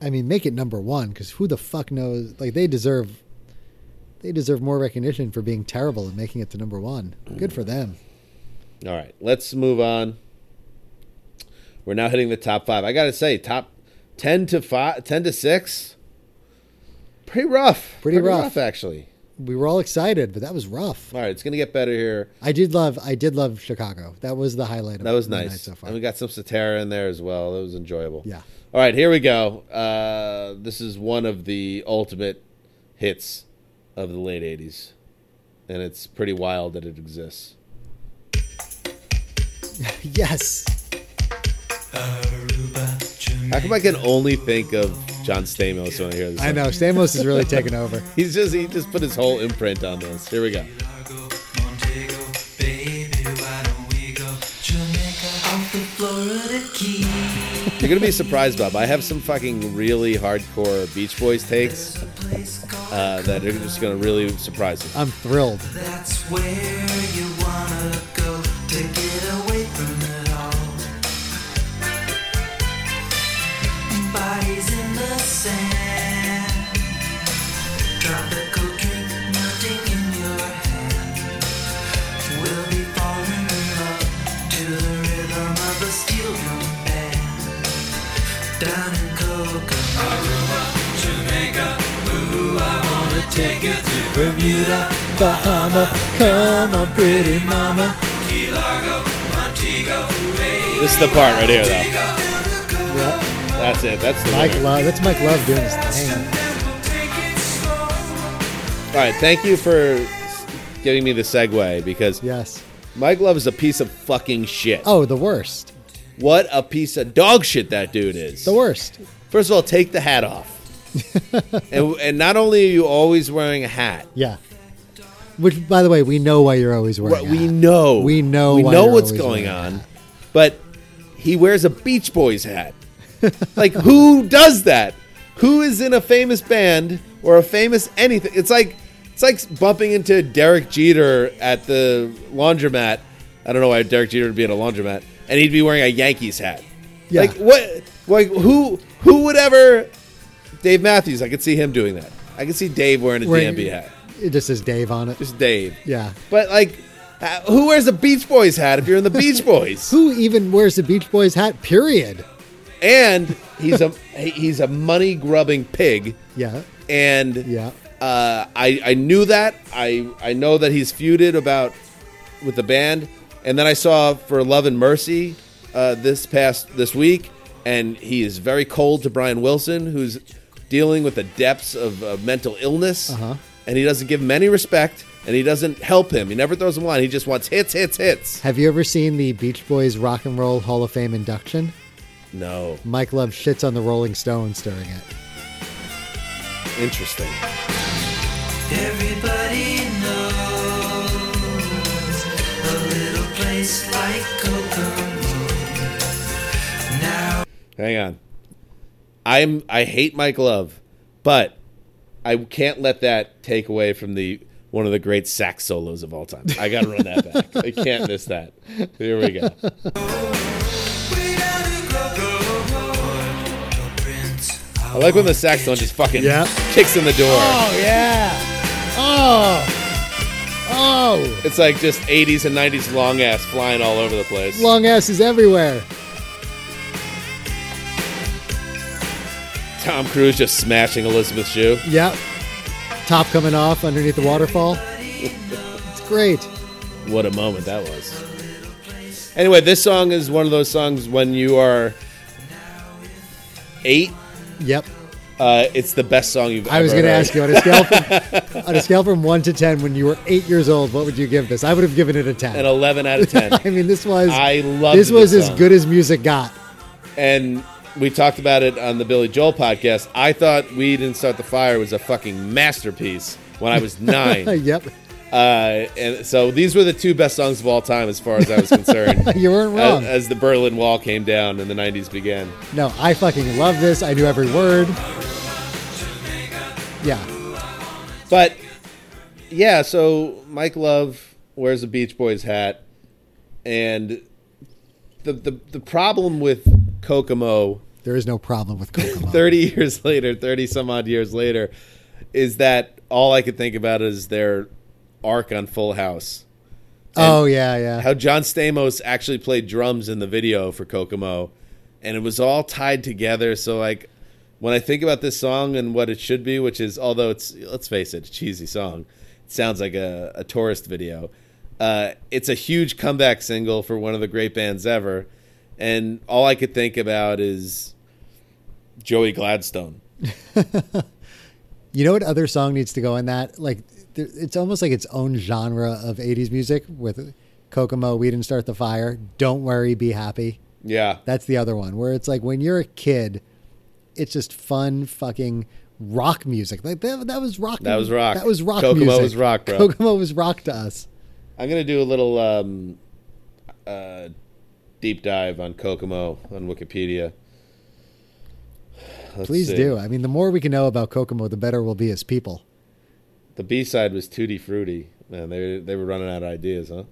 I mean, make it number one because who the fuck knows? Like they deserve, they deserve more recognition for being terrible and making it to number one. Good for them. All right, let's move on. We're now hitting the top five. I got to say, top 10 to five, 10 to six, pretty rough. Pretty rough. actually. We were all excited, but that was rough. All right, it's gonna get better here. I did love, I did love Chicago. That was the highlight. Of That was nice. so far. And we got some Cetera in there as well. That was enjoyable. Yeah. All right, here we go. Uh, this is one of the ultimate hits of the late 80s. And it's pretty wild that it exists. yes. How come I can only think of John Stamos when I hear this? I song? know. Stamos is really taking over. He's just he just put his whole imprint on this. Here we go. Montego, baby, why don't we go Jamaica off the Florida Keys? You're gonna be surprised, Bob. I have some fucking really hardcore Beach Boys takes uh, that are just gonna really surprise you. I'm thrilled. That's where you take you to Bermuda, Bahama, come on, pretty mama. Key Largo, Montego. This is the part right here, though. Yeah. That's it. That's the Mike winner. Love. That's Mike Love doing his thing. All right, thank you for giving me the segue because Yes. Mike Love is a piece of fucking shit. Oh, the worst. What a piece of dog shit that dude is. The worst. First of all, take the hat off. and, and not only are you always wearing a hat, Yeah. Which, by the way, we know why you're always wearing. Right, we a hat. know. We know We why know you're what's always going wearing a on. But he wears a Beach Boys hat. like who does that? Who is in a famous band or a famous anything? It's like it's like bumping into Derek Jeter at the laundromat. I don't know why Derek Jeter would be at a laundromat and he'd be wearing a Yankees hat. Yeah. Like what? Like who? Who would ever? Dave Matthews. I could see him doing that. I could see Dave wearing a Wearing- DMB hat. It just says Dave on it. Just Dave. Yeah. But like, uh, who wears a Beach Boys hat if you're in the Beach Boys? Who even wears a Beach Boys hat? Period. and he's a he's a money grubbing pig. Yeah. And Yeah. uh, I I knew that. I I know that he's feuded about with the band. And then I saw for Love and Mercy uh, this past this week, and he is very cold to Brian Wilson, who's dealing with the depths of uh, mental illness. Uh-huh. And he doesn't give him any respect, and he doesn't help him. He never throws him a line. He just wants hits, hits, hits. Have you ever seen the Beach Boys Rock and Roll Hall of Fame induction? No, Mike Love shits on the Rolling Stones during it. interesting. Everybody knows a little place like Kokomo. Now Hang on. I'm I hate Mike Love, but I can't let that take away from the one of the great sax solos of all time. I got to run that back. I can't miss that. Here we go. way down in Kokomo, Prince. I like when the saxophone just fucking Yeah. kicks in the door. Oh yeah. Oh. Oh, It's like just 80s and 90s long ass flying all over the place. long ass is everywhere. Tom Cruise just smashing Elizabeth Shue. Yep. Top coming off underneath the waterfall. It's great. What a moment that was. Anyway, this song is one of those songs when you are eight. Yep. Uh, it's the best song you've ever I was going to ask you on a scale from, on a scale from one to ten. When you were eight years old, what would you give this? I would have given it a ten. An 11 out of 10. I mean, this was I love this was this as good as music got. and we talked about it on the Billy Joel podcast. I thought We Didn't Start the Fire was a fucking masterpiece when I was nine. yep. uh, and so these were the two best songs of all time as far as I was concerned. You weren't as, wrong. as the Berlin Wall came down and the 90s began. No, I fucking love this. I knew every word. Yeah. But yeah, so Mike Love wears a Beach Boys hat, and the the the problem with Kokomo There is no problem with Kokomo. 30 years later, 30 some odd years later, is that all I could think about is their arc on Full House. oh yeah, yeah. How John Stamos actually played drums in the video for Kokomo, and it was all tied together. So, like, when I think about this song and what it should be, which is, although it's, let's face it, a cheesy song, it sounds like a, a tourist video. Uh, it's a huge comeback single for one of the great bands ever. And all I could think about is Joey Gladstone. You know what other song needs to go in that? Like, there, it's almost like its own genre of '80s music with Kokomo. We didn't start the fire. Don't worry, be happy. Yeah. That's the other one where it's like when you're a kid, it's just fun fucking rock music. Like that, that was rock. That was rock. That was rock. Kokomo music. was rock, bro. Kokomo was rock to us. I'm gonna do a little um, uh, deep dive on Kokomo on Wikipedia. Let's Please see. do. I mean, the more we can know about Kokomo, the better we'll be as people. The B side was Tutti Frutti. Man, they they were running out of ideas, huh?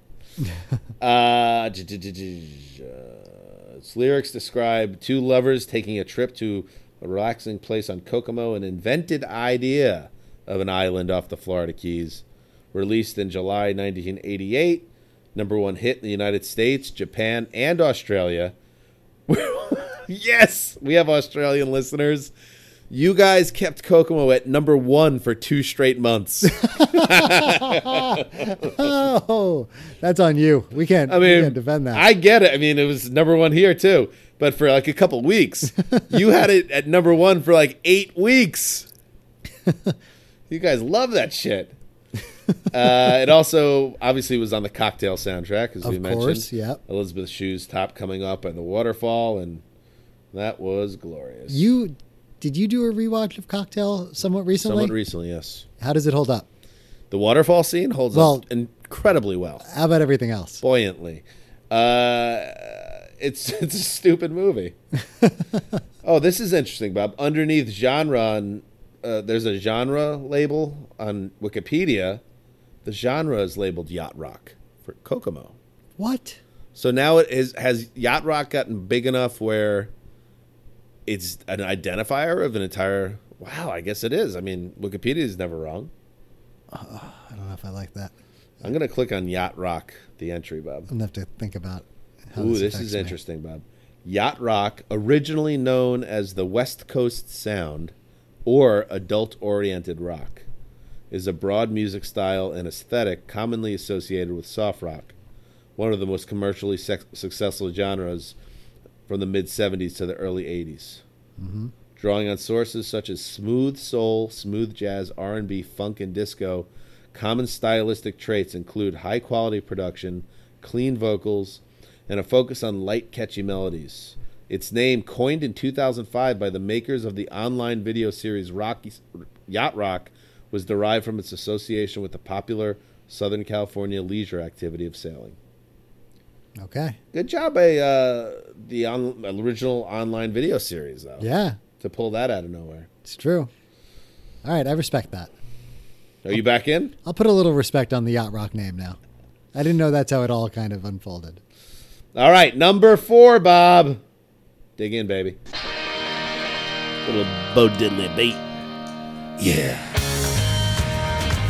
uh, j- j- j- j- uh, its lyrics describe two lovers taking a trip to a relaxing place on Kokomo, an invented idea of an island off the Florida Keys. Released in July 1988, number one hit in the United States, Japan, and Australia. yes, we have Australian listeners. You guys kept Kokomo at number one for two straight months. Oh, that's on you. We can't. I mean, can't defend that. I get it. I mean, it was number one here too, but for like a couple weeks, you had it at number one for like eight weeks. you guys love that shit. Uh, it also obviously was on the cocktail soundtrack, as we Of mentioned. course, yep. Elizabeth Shue's top coming up at the waterfall, and that was glorious. you did you do a rewatch of Cocktail somewhat recently? somewhat recently, yes. How does it hold up? The waterfall scene holds Well- up incredibly well. How about everything else? buoyantly. Uh, it's it's a stupid movie. oh, this is interesting, Bob. Underneath genre, on, uh, there's a genre label on Wikipedia. The genre is labeled yacht rock for Kokomo. What? So now it is has yacht rock gotten big enough where it's an identifier of an entire. Wow, I guess it is. I mean, Wikipedia is never wrong. Uh, I don't know if I like that. I'm gonna click on yacht rock, the entry, Bob. I'm gonna have to think about. How Ooh, this, this is me. interesting, Bob. Yacht rock, originally known as the West Coast Sound or adult oriented rock, is a broad music style and aesthetic commonly associated with soft rock, one of the most commercially sec- successful genres from the mid 70s to the early 80s. Mm-hmm. Drawing on sources such as smooth soul, smooth jazz, R&B, funk, and disco, common stylistic traits include high quality production, clean vocals, and a focus on light, catchy melodies. Its name, coined in 2005 by the makers of the online video series Rocky, Yacht Rock, was derived from its association with the popular Southern California leisure activity of sailing. Okay. Good job by uh, the on, original online video series, though, Yeah, to pull that out of nowhere. it's true. All right, I respect that. Are you back in? I'll put a little respect on the yacht rock name now. I didn't know that's how it all kind of unfolded. All right, number four, Bob. Dig in, baby. Little Bo Diddley beat. Yeah.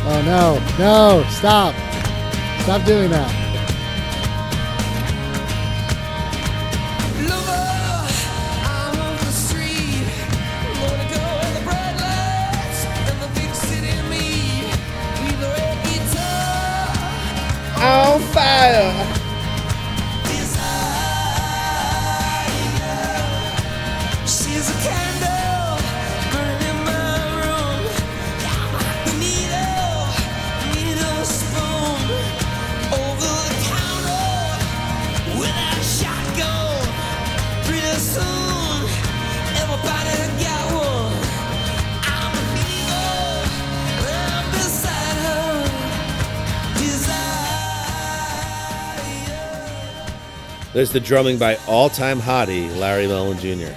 Oh no, no, stop. Stop doing that. Lover, I'm on the There's the drumming by all-time hottie Larry Mullen Jr.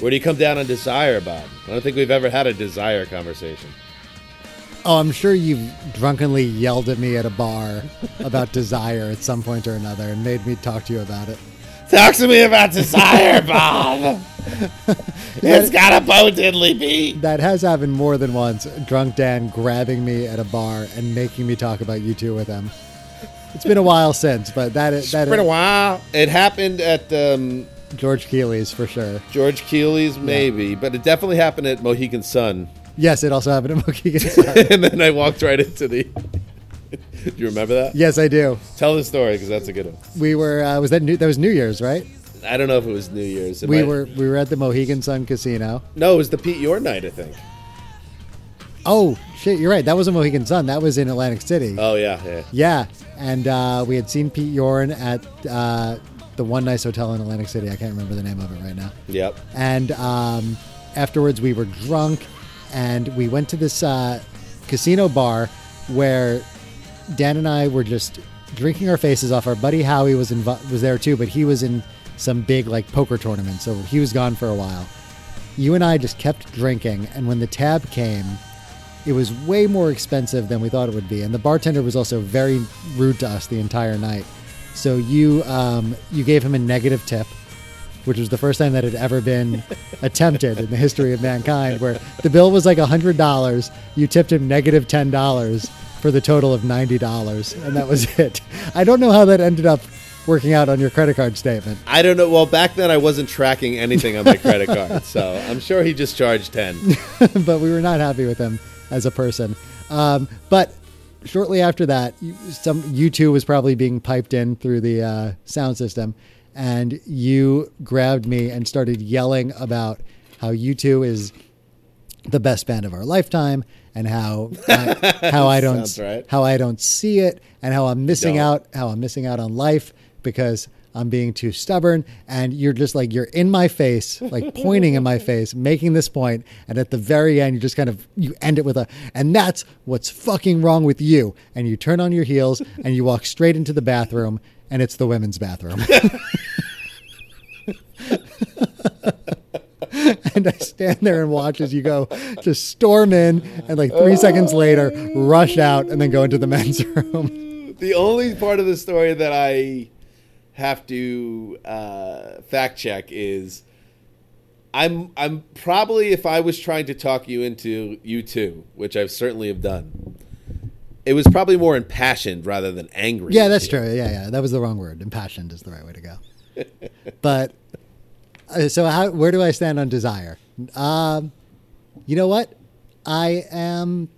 Where do you come down on desire, Bob? I don't think we've ever had a desire conversation. Oh, I'm sure you've drunkenly yelled at me at a bar about desire at some point or another and made me talk to you about it. Talk to me about desire, Bob. it's got a Diddley beat. That has happened more than once. Drunk Dan grabbing me at a bar and making me talk about U2 with him. It's been a while since, but that is that It's been a while. It happened at um, George Keeley's for sure. George Keeley's, maybe, but it definitely happened at Mohegan Sun. Yes, it also happened at Mohegan Sun. and then I walked right into the. do you remember that? yes, I do. Tell the story because that's a good one. We were uh, was that new, that was New Year's, right? I don't know if it was New Year's. It We might- were we were at the Mohegan Sun Casino. No, it was the Pete Yorn night, I think. Oh shit, you're right. That was a Mohegan Sun. That was in Atlantic City. Oh yeah, yeah. Yeah, and uh, we had seen Pete Yorn at uh, the one nice hotel in Atlantic City. I can't remember the name of it right now. Yep. And um, afterwards, we were drunk, and we went to this uh, casino bar where Dan and I were just drinking our faces off. Our buddy Howie was inv- was there too, but he was in some big like poker tournament, so he was gone for a while. You and I just kept drinking, and when the tab came, it was way more expensive than we thought it would be, and the bartender was also very rude to us the entire night. So you um, you gave him a negative tip, which was the first time that had ever been attempted in the history of mankind, where the bill was like hundred dollars. You tipped him negative ten dollars for the total of ninety dollars, and that was it. I don't know how that ended up working out on your credit card statement, I don't know. Well, back then I wasn't tracking anything on my credit card, so I'm sure he just charged ten. but we were not happy with him as a person. Um, but shortly after that, you, some U2 was probably being piped in through the uh, sound system, and you grabbed me and started yelling about how U2 is the best band of our lifetime, and how I, how I don't right. how I don't see it, and how I'm missing Don't. out how I'm missing out on life because I'm being too stubborn. And you're just like you're in my face, like pointing in my face, making this point, and at the very end, you just kind of you end it with a, and that's what's fucking wrong with you. And you turn on your heels and you walk straight into the bathroom, and it's the women's bathroom. and I stand there and watch as you go just storm in, and like three seconds later, rush out, and then go into the men's room. the only part of the story that I have to uh, fact check is I'm I'm probably if I was trying to talk you into U2, which I've certainly have done. It was probably more impassioned rather than angry. Yeah, that's true. Yeah, yeah, that was the wrong word. Impassioned is the right way to go. but uh, so, how where do I stand on desire? Um, you know what? I am.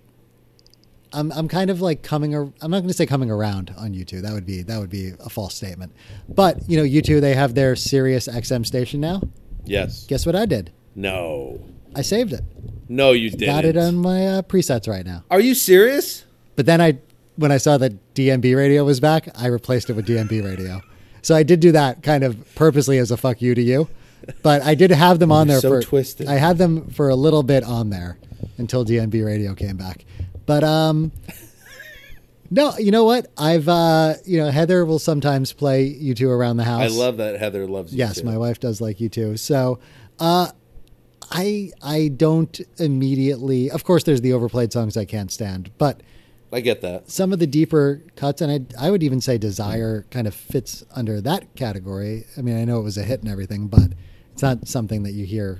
I'm I'm kind of like coming. Ar- I'm not going to say coming around on U2. That would be that would be a false statement. But you know, U2 they have their Sirius XM station now. Yes. Guess what I did? No. I saved it. No, you didn't. Got it on my uh, presets right now. Are you serious? But then I, when I saw that DMB radio was back, I replaced it with DMB radio. So I did do that kind of purposely as a fuck you to you. But I did have them on there so for twisted. I had them for a little bit on there until DMB radio came back. But um no, you know what? I've uh you know Heather will sometimes play U2 around the house. I love that Heather loves you. Yes, too. my wife does like U2. So, uh, I I don't immediately. Of course, there's the overplayed songs I can't stand, but I get that. some of the deeper cuts, and I I would even say Desire kind of fits under that category. I mean, I know it was a hit and everything, but It's not something that you hear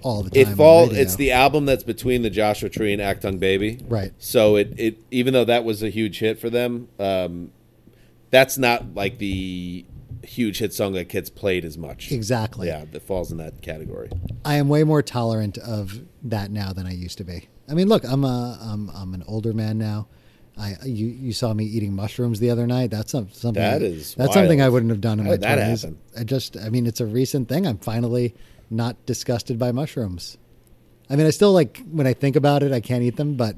all the time. It on fall. It's the album that's between the Joshua Tree and Achtung Baby. Right. So it, it even though that was a huge hit for them, um, that's not like the huge hit song that gets played as much. exactly. Yeah, that falls in that category. I am way more tolerant of that now than I used to be. I mean, look, I'm a I'm I'm an older man now. I you you saw me eating mushrooms the other night. That's some- something That is that's something I wouldn't have done in How my twenties. I just I mean, it's a recent thing. I'm finally not disgusted by mushrooms. I mean, I still like when I think about it, I can't eat them, but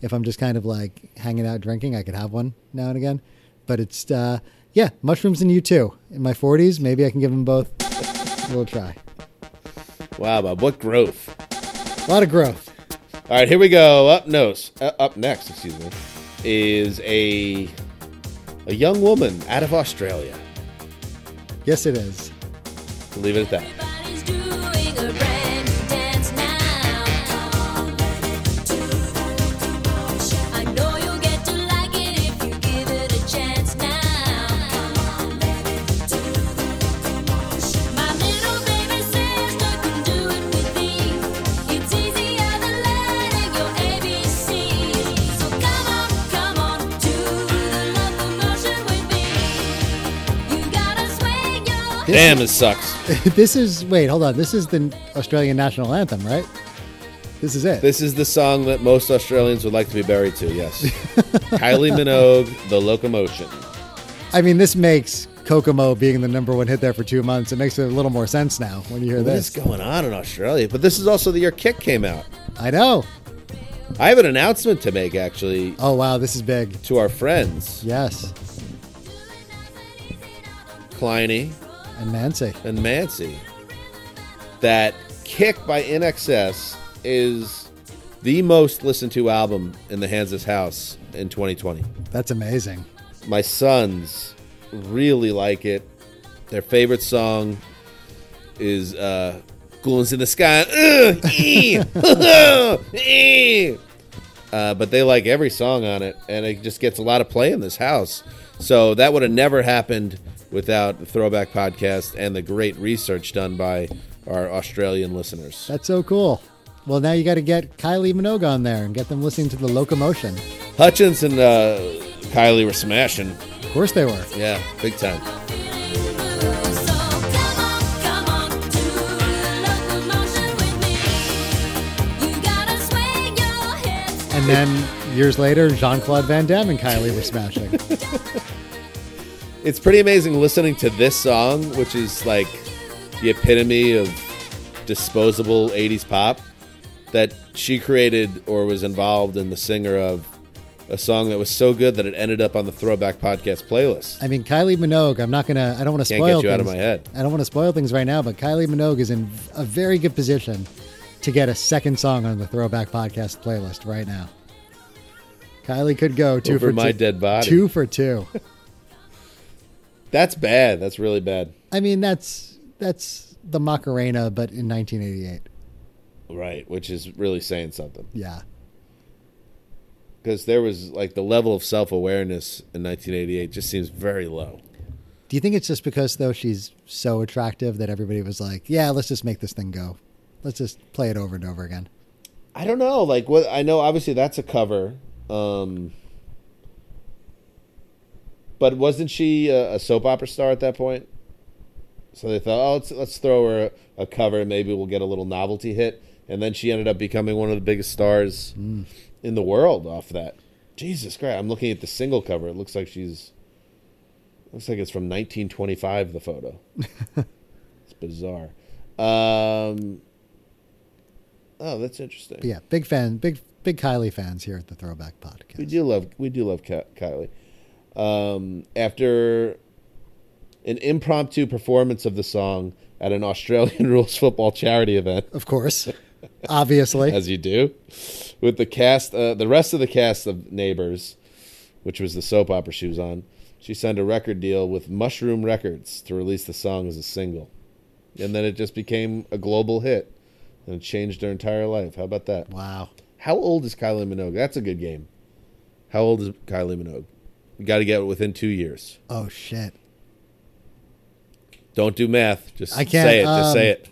if I'm just kind of like hanging out drinking, I could have one now and again. But it's uh yeah, mushrooms and U2. In my 40s, maybe I can give them both a little try. Wow, Bob, what growth! A lot of growth. All right, here we go. Up nose, uh, up next, excuse me, is a a young woman out of Australia. Yes, it is. Leave it at that. Your Damn, it sucks. this is wait, hold on. This is the Australian national anthem, right? This is it. This is the song that most Australians would like to be buried to. Yes, Kylie Minogue, "The Locomotion." I mean, this makes Kokomo being the number one hit there for two months. It makes it a little more sense now when you hear What is this. going on in Australia? But this is also the year Kick came out. I know. I have an announcement to make, actually, Oh wow, this is big. to our friends, Yes, Kleiny and Nancy. and Mancy, that Kick by NXS is the most listened to album in the Hanses house in 2020. That's amazing. My sons really like it. Their favorite song is uh, "Guns in the Sky." Ugh, ee, ee. uh, but they like every song on it, and it just gets a lot of play in this house. So that would have never happened without the Throwback Podcast and the great research done by our Australian listeners. That's so cool. Well, now you got to get Kylie Minogue on there and get them listening to the locomotion. Hutchence and uh, Kylie were smashing. Of course they were. Yeah, big time. feeling blue. So come on, come on to the locomotion with me. You gotta swing your hips. And then years later, Jean Claude Van Damme and Kylie were smashing. It's pretty amazing listening to this song, which is like the epitome of disposable 80s pop, that she created or was involved in the singer of a song that was so good that it ended up on the Throwback Podcast playlist. I mean, Kylie Minogue. I'm not gonna. I don't want to spoil get you out of things. my head. I don't want to spoil things right now, but Kylie Minogue is in a very good position to get a second song on the Throwback Podcast playlist right now. Kylie could go two Over for my two, dead body. Two for two. That's bad. That's really bad. I mean, that's that's the Macarena, but in 1988. Right, which is really saying something. Yeah. Because there was like the level of self awareness in 1988 just seems very low. Do you think it's just because though she's so attractive that everybody was like, "Yeah, let's just make this thing go. Let's just play it over and over again." I don't know. Like what I know, obviously that's a cover. Um, but wasn't she a, a soap opera star at that point? So they thought, oh, let's let's throw her a, a cover, and maybe we'll get a little novelty hit. And then she ended up becoming one of the biggest stars in the world off that. Jesus Christ! I'm looking at the single cover. It looks like she's. Looks like it's from 1925. The photo. it's bizarre. Um, oh, that's interesting. But yeah, big fan, big big Kylie fans here at the Throwback Podcast. We do love we do love Ky- Kylie. Um, after an impromptu performance of the song at an Australian rules football charity event, Of course, obviously. as you do, with the cast, uh, the rest of the cast of Neighbors, which was the soap opera she was on, she signed a record deal with Mushroom Records to release the song as a single, and then it just became a global hit, and it changed her entire life. How about that? wow. How old is Kylie Minogue? That's a good game. How old is Kylie Minogue? You got to get it within two years. Oh shit. Don't do math. Just I can't, say it. Just um, say it.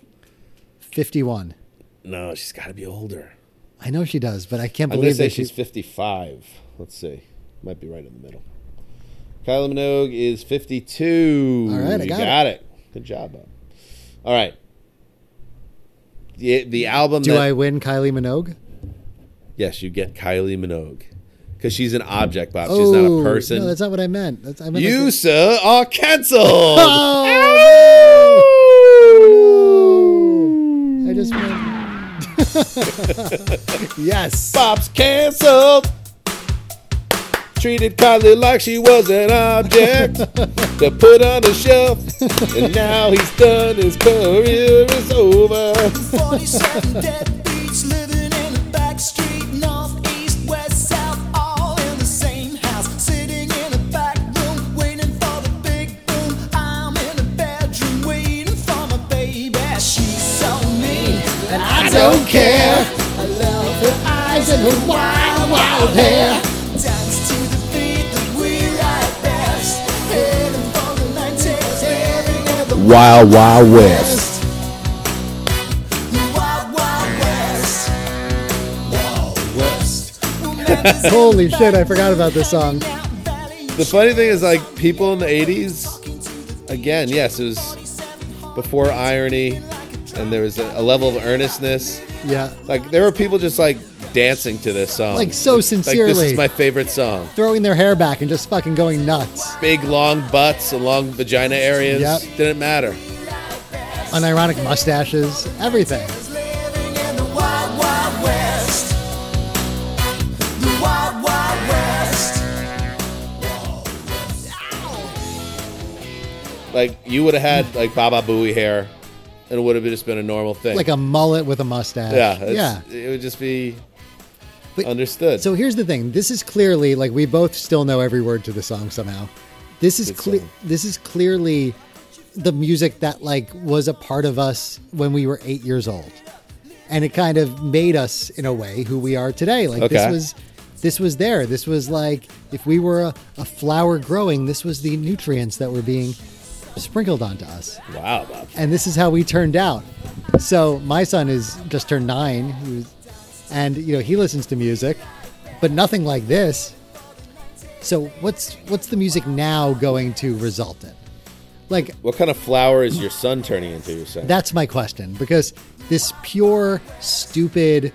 51. No, she's got to be older. I know she does, but I can't I'm believe say that she. she's 55. Let's see. Might be right in the middle. Kylie Minogue is 52. All right, I got got it. Good job, Bob. All right. The the album Do that I win Kylie Minogue? yes, you get Kylie Minogue because she's an object, Bob. She's not a person. Oh, No, that's not what I meant. That's, I meant you like sir are canceled. Oh! oh, no. I just meant. yes. Bob's canceled. Treated Kylie like she was an object to put on the shelf, and now he's done. His career is over. 47 deadbeats I don't care. I love her Eyes and her wild, wild hair. Dance to the beat that we like best. Heading for the 90s, living in the Wild Wild West. Wild, wild west. Wild west. Holy shit, I forgot about this song. The funny thing is, like, people in the 80s, again, yes, it was before irony, and there was a, a level of earnestness. Yeah. Like, there were people just, like, dancing to this song. Like, so Like, this sincerely. is my favorite song. Throwing their hair back and just fucking going nuts. Big, long butts and long vagina areas. Yep. Didn't matter. Unironic mustaches. Everything. Living in the wild, wild west. The wild, wild west. Like, you would have had, like, Baba Booey hair, and it would have just been a normal thing. Like a mullet with a mustache. yeah. Yeah. It would just be But- understood. So here's the thing. This is clearly like we both still know every word to the song somehow. This is clear. This is clearly the music that like was a part of us when we were eight years old, and it kind of made us in a way who we are today. Like this was. This was there. This was like if we were a, a flower growing, this was the nutrients that were being sprinkled onto us. wow, Bob. and this is how we turned out. So my son is just turned nine, he was, and you know he listens to music, but nothing like this. So what's what's the music now going to result in? Like What kind of flower is your son turning into, you're saying? that's my question because this pure, stupid,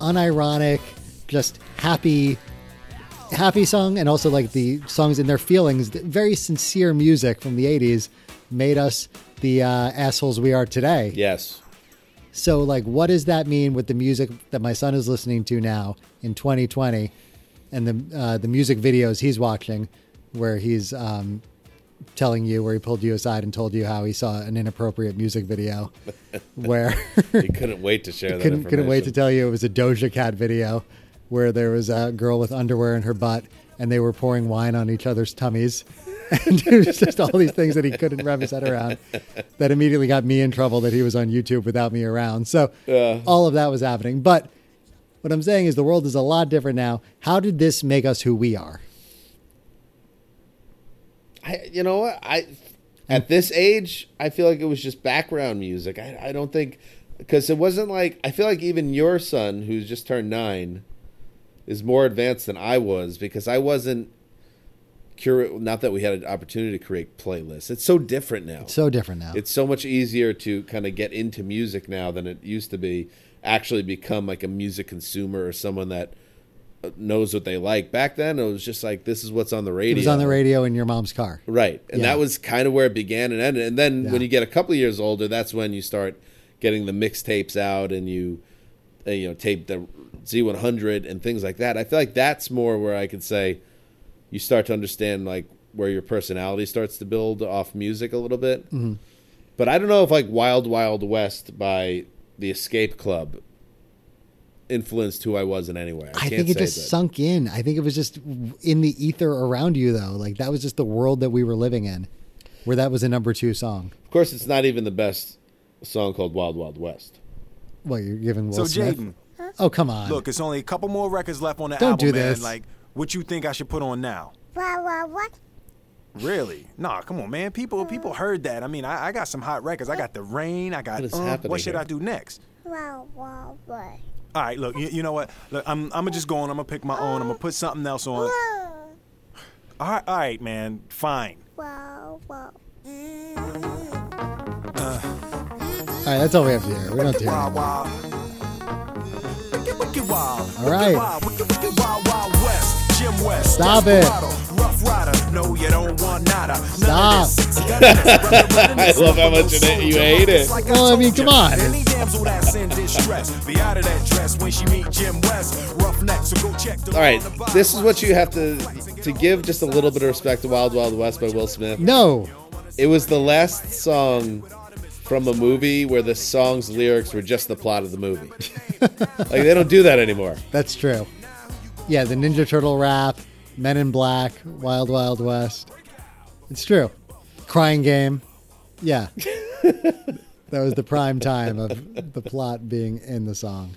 unironic, just happy, happy song, and also like the songs in their feelings, very sincere music from the '80s, made us the uh, assholes we are today. yes. So, like, what does that mean with the music that my son is listening to now in 2020, and the uh, the music videos he's watching, where he's um, telling you where he pulled you aside and told you how he saw an inappropriate music video, where He couldn't wait to share that couldn't couldn't wait to tell you it was a Doja Cat video, where there was a girl with underwear in her butt, and they were pouring wine on each other's tummies. And it was just all these things that he couldn't wrap his head around that immediately got me in trouble that he was on YouTube without me around. So Yeah. all of that was happening. But what I'm saying is the world is a lot different now. How did this make us who we are? I, you know what? I at this age, I feel like it was just background music. I, I don't think because it wasn't like I feel like even your son, who's just turned nine, is more advanced than I was because I wasn't curate. Not that we had an opportunity to create playlists. It's so different now. It's So different now. it's so much easier to kind of get into music now than it used to be. Actually, become like a music consumer or someone that uh, knows what they like. Back then, it was just like this is what's on the radio. it was on the radio in your mom's car. Right. And Yeah. that was kind of where it began and ended. And then Yeah. when you get a couple of years older, that's when you start getting the mixtapes out and you, uh, you know, tape the Z100 and things like that. I feel like that's more where I could say you start to understand like where your personality starts to build off music a little bit. Mm-hmm. But I don't know if like Wild Wild West by the Escape Club influenced who I was in any way. I, I can't think it say just that. sunk in. I think it was just in the ether around you, though. Like that was just the world that we were living in, where that was a number two song. Of course, it's not even the best song called Wild Wild West. Well, you're giving Will So Smith? Jaden, Oh come on! look, it's only a couple more records left on the Don't album, do man. this. Like, what you think I should put on now? What, what, what? Really? Nah, come on, man. People people heard that. I mean, I, I got some hot records. I got the rain. I got. What is mm, happening what should here? I do next? Wow, wow, wow. All right, look. You, you know what? Look, I'm I'm gonna just go on. I'm gonna pick my own. I'm gonna put something else on. All right, all right, man. Fine. Wow, wow. Mm. All right, that's all we have to hear. We don't have to hear Wild, anymore. wild. Wicked, wicked wild. All right. Wild, wicked, wicked, wild, wild west. Jim West. Stop it. Rough rider. No, you don't want nada. Stop. I love how much you hate- you hate it. Well, I mean, come on. Any damsel that's in distress, be out of that dress when she meet Jim West. Rough neck, so go check the All right, this is what you have to to give just a little bit of respect to Wild Wild West by Will Smith. No, It was the last song from a movie where the song's lyrics were just the plot of the movie. like they don't do that anymore. that's true. Yeah, the Ninja Turtle rap, Men in Black, Wild Wild West. It's true. Crying Game. Yeah. that was the prime time of the plot being in the song.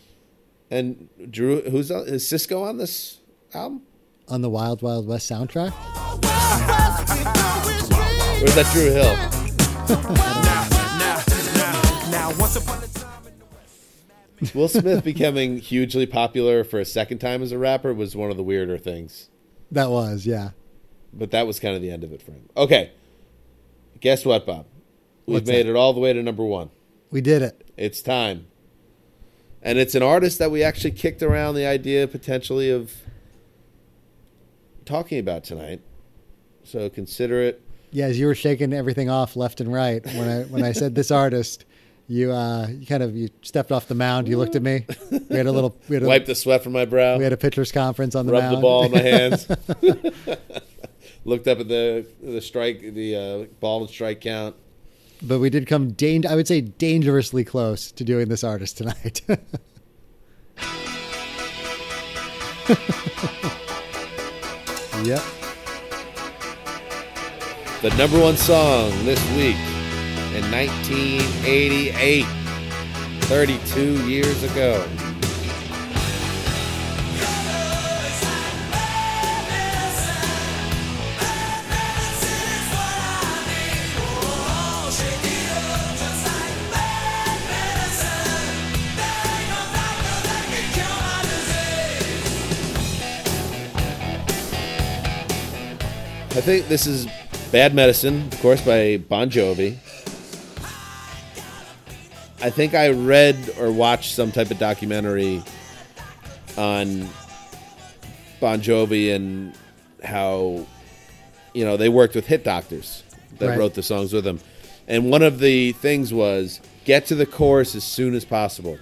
And Drew, who's on, is Sisqo on this album? On the Wild Wild West soundtrack? Where's that Dru Hill? Will Smith becoming hugely popular for a second time as a rapper was one of the weirder things. That was, yeah. But that was kind of the end of it for him. Okay. Guess what, Bob? We've What's made that? it all the way to number one. We did it. It's time. And it's an artist that we actually kicked around the idea potentially of talking about tonight. So consider it. Yeah, as you were shaking everything off left and right when I when I said this artist, you uh you kind of you stepped off the mound. You looked at me. We had a little we had a, Wipe the sweat from my brow. we had a pitchers conference on the Rub mound. the ball in my hands. Looked up at the the strike, the uh, ball and strike count. but we did come dang- I would say dangerously close to doing this artist tonight. yep. The number one song this week in 1988, 32 years ago. I think this is Bad Medicine, of course, by Bon Jovi. I think I read or watched some type of documentary on Bon Jovi and how, you know, they worked with hit doctors that Right. wrote the songs with him. And one of the things was get to the chorus as soon as possible.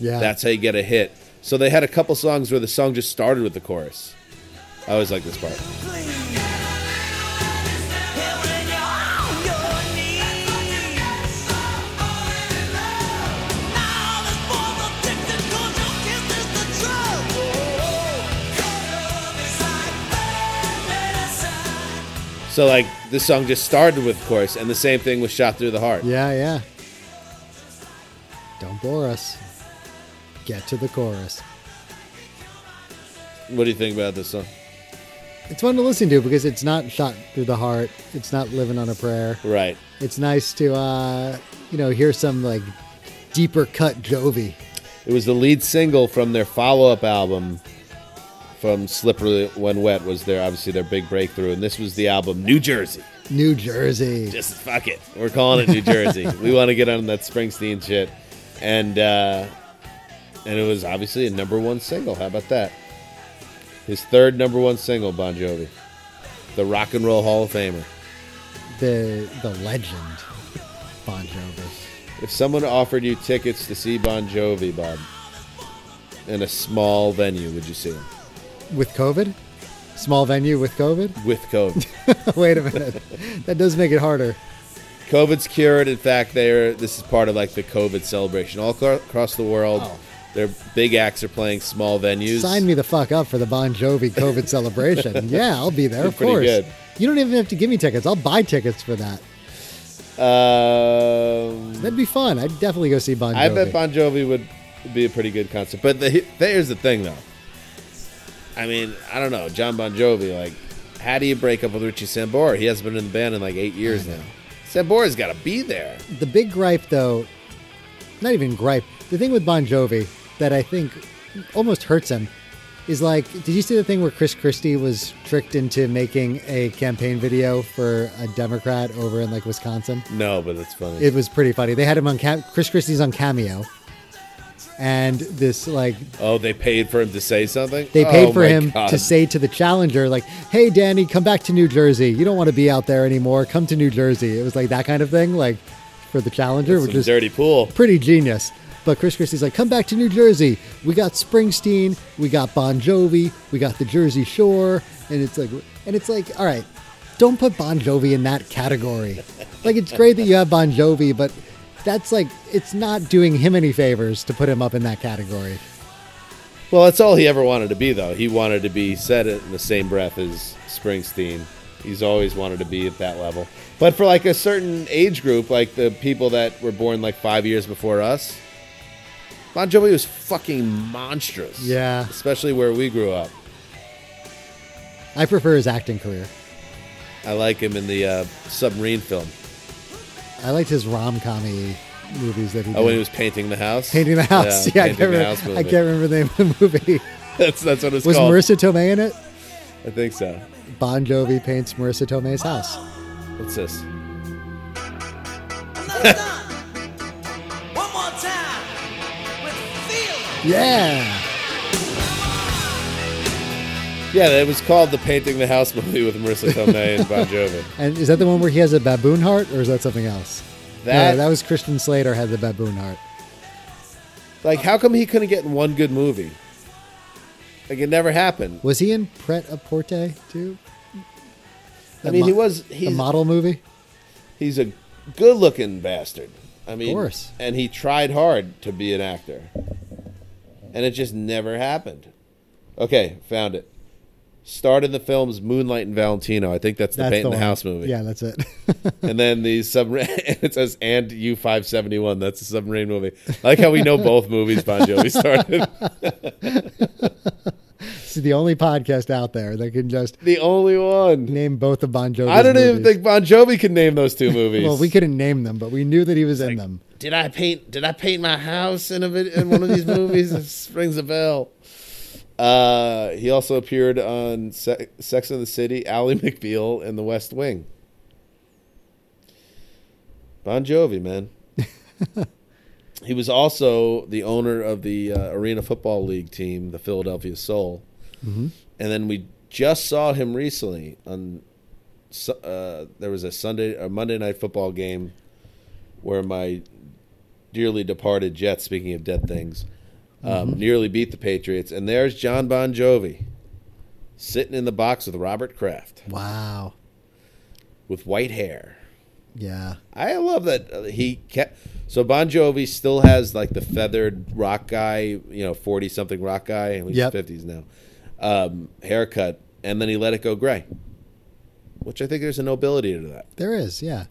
Yeah. That's how you get a hit. So they had a couple songs where the song just started with the chorus. I always like this part. So like this song just started with chorus, and the same thing was shot through the heart. yeah, yeah. Don't bore us. Get to the chorus. What do you think about this song? It's fun to listen to because it's not shot through the heart. It's not living on a prayer. Right. It's nice to uh, you know, hear some like deeper cut Jovi. It was the lead single from their follow-up album from Slippery When Wet was their obviously their big breakthrough, and this was the album New Jersey. New Jersey. Just fuck it, we're calling it New Jersey. we want to get on that Springsteen shit, and uh, and it was obviously a number one single. How about that? His third number one single, Bon Jovi, the Rock and Roll Hall of Famer. the the legend Bon Jovi. If someone offered you tickets to see Bon Jovi, Bob, in a small venue, would you see him With COVID? Small venue with COVID? with COVID? Wait a minute. That does make it harder. COVID's cured. In fact, they're this is part of like the COVID celebration all acro- across the world. Oh. Their big acts are playing small venues. Sign me the fuck up for the Bon Jovi COVID celebration. Yeah, I'll be there, of Pretty course. good. You don't even have to give me tickets. I'll buy tickets for that. Um, That'd be fun. I'd definitely go see Bon Jovi. I bet Bon Jovi would be a pretty good concert. But the, here's the thing, though. I mean, I don't know, Jon Bon Jovi. Like, how do you break up with Richie Sambora? He hasn't been in the band in like eight years now. Sambora's got to be there. The big gripe, though, not even gripe. The thing with Bon Jovi that I think almost hurts him is like, did you see the thing where Chris Christie was tricked into making a campaign video for a Democrat over in like Wisconsin? No, but that's funny. It was pretty funny. They had him on Cam- Chris Christie's on Cameo, and this like oh, they paid for him to say something. they paid Oh for him God. to say to the challenger like, "Hey, Danny, come back to New Jersey. You don't want to be out there anymore. Come to New Jersey." It was like that kind of thing, like for the challenger, which Some was dirty pool. pretty genius. But Chris Christie's like, come back to New Jersey. We got Springsteen, we got Bon Jovi, we got the Jersey Shore, and it's like, and it's like, all right, don't put Bon Jovi in that category. like, it's great that you have Bon Jovi, but that's like, it's not doing him any favors to put him up in that category. Well, that's all he ever wanted to be, though. He wanted to be said it in the same breath as Springsteen. He's always wanted to be at that level. But for like a certain age group, like the people that were born like five years before us, Bon Jovi was fucking monstrous. Yeah. Especially where we grew up. I prefer his acting career. I like him in the uh, submarine film. I liked his rom commy movies that he did. Oh, when he was painting the house? Painting the House. Yeah, I, Painting can't the remember, House I can't remember the name of the movie. That's, that's what it's Was called. Was Marisa Tomei in it? I think so. Bon Jovi paints Marisa Tomei's house. What's this? One more time. With. Yeah. Yeah, it was called the Painting the House movie with Marisa Tomei and Bon Jovi. And is that the one where he has a baboon heart, or is that something else? That, no, that was Christian Slater had the baboon heart. like, how come he couldn't get in one good movie? Like, it never happened. Was he in Pret a Porte too? I mean, he mo- was. the model movie. he's a good-looking bastard. I mean, course. and he tried hard to be an actor, and it just never happened. Okay, found it. Starred in the films Moonlight and Valentino. I think that's the That's Painting the, one. House movie. Yeah, that's it. And then the submarine. It says and U five seventy one. That's the submarine movie. I like how we know both movies Bon Jovi started. this is the only podcast out there that can just the only one. name both of Bon Jovi's I don't even think Bon Jovi can name those two movies. Well, we couldn't name them, but we knew that he was in them. Did I paint? Did I paint my house in a vid- in one of these movies? It rings a bell. Uh, he also appeared on Se- Sex and the City, Ally McBeal, and The West Wing. Bon Jovi, man. he was also the owner of the uh, Arena Football League team, the Philadelphia Soul. And then we just saw him recently on. Uh, there was a Sunday or Monday night football game where my dearly departed Jets, speaking of dead things, um, nearly beat the Patriots. And there's Jon Bon Jovi sitting in the box with Robert Kraft Wow. with white hair. Yeah. I love that uh, he kept. So Bon Jovi still has like the feathered rock guy, you know, forty something rock guy. He's Yep. fifties now. Um, haircut, and then he let it go gray, which I think there's a nobility to that. There is, yeah.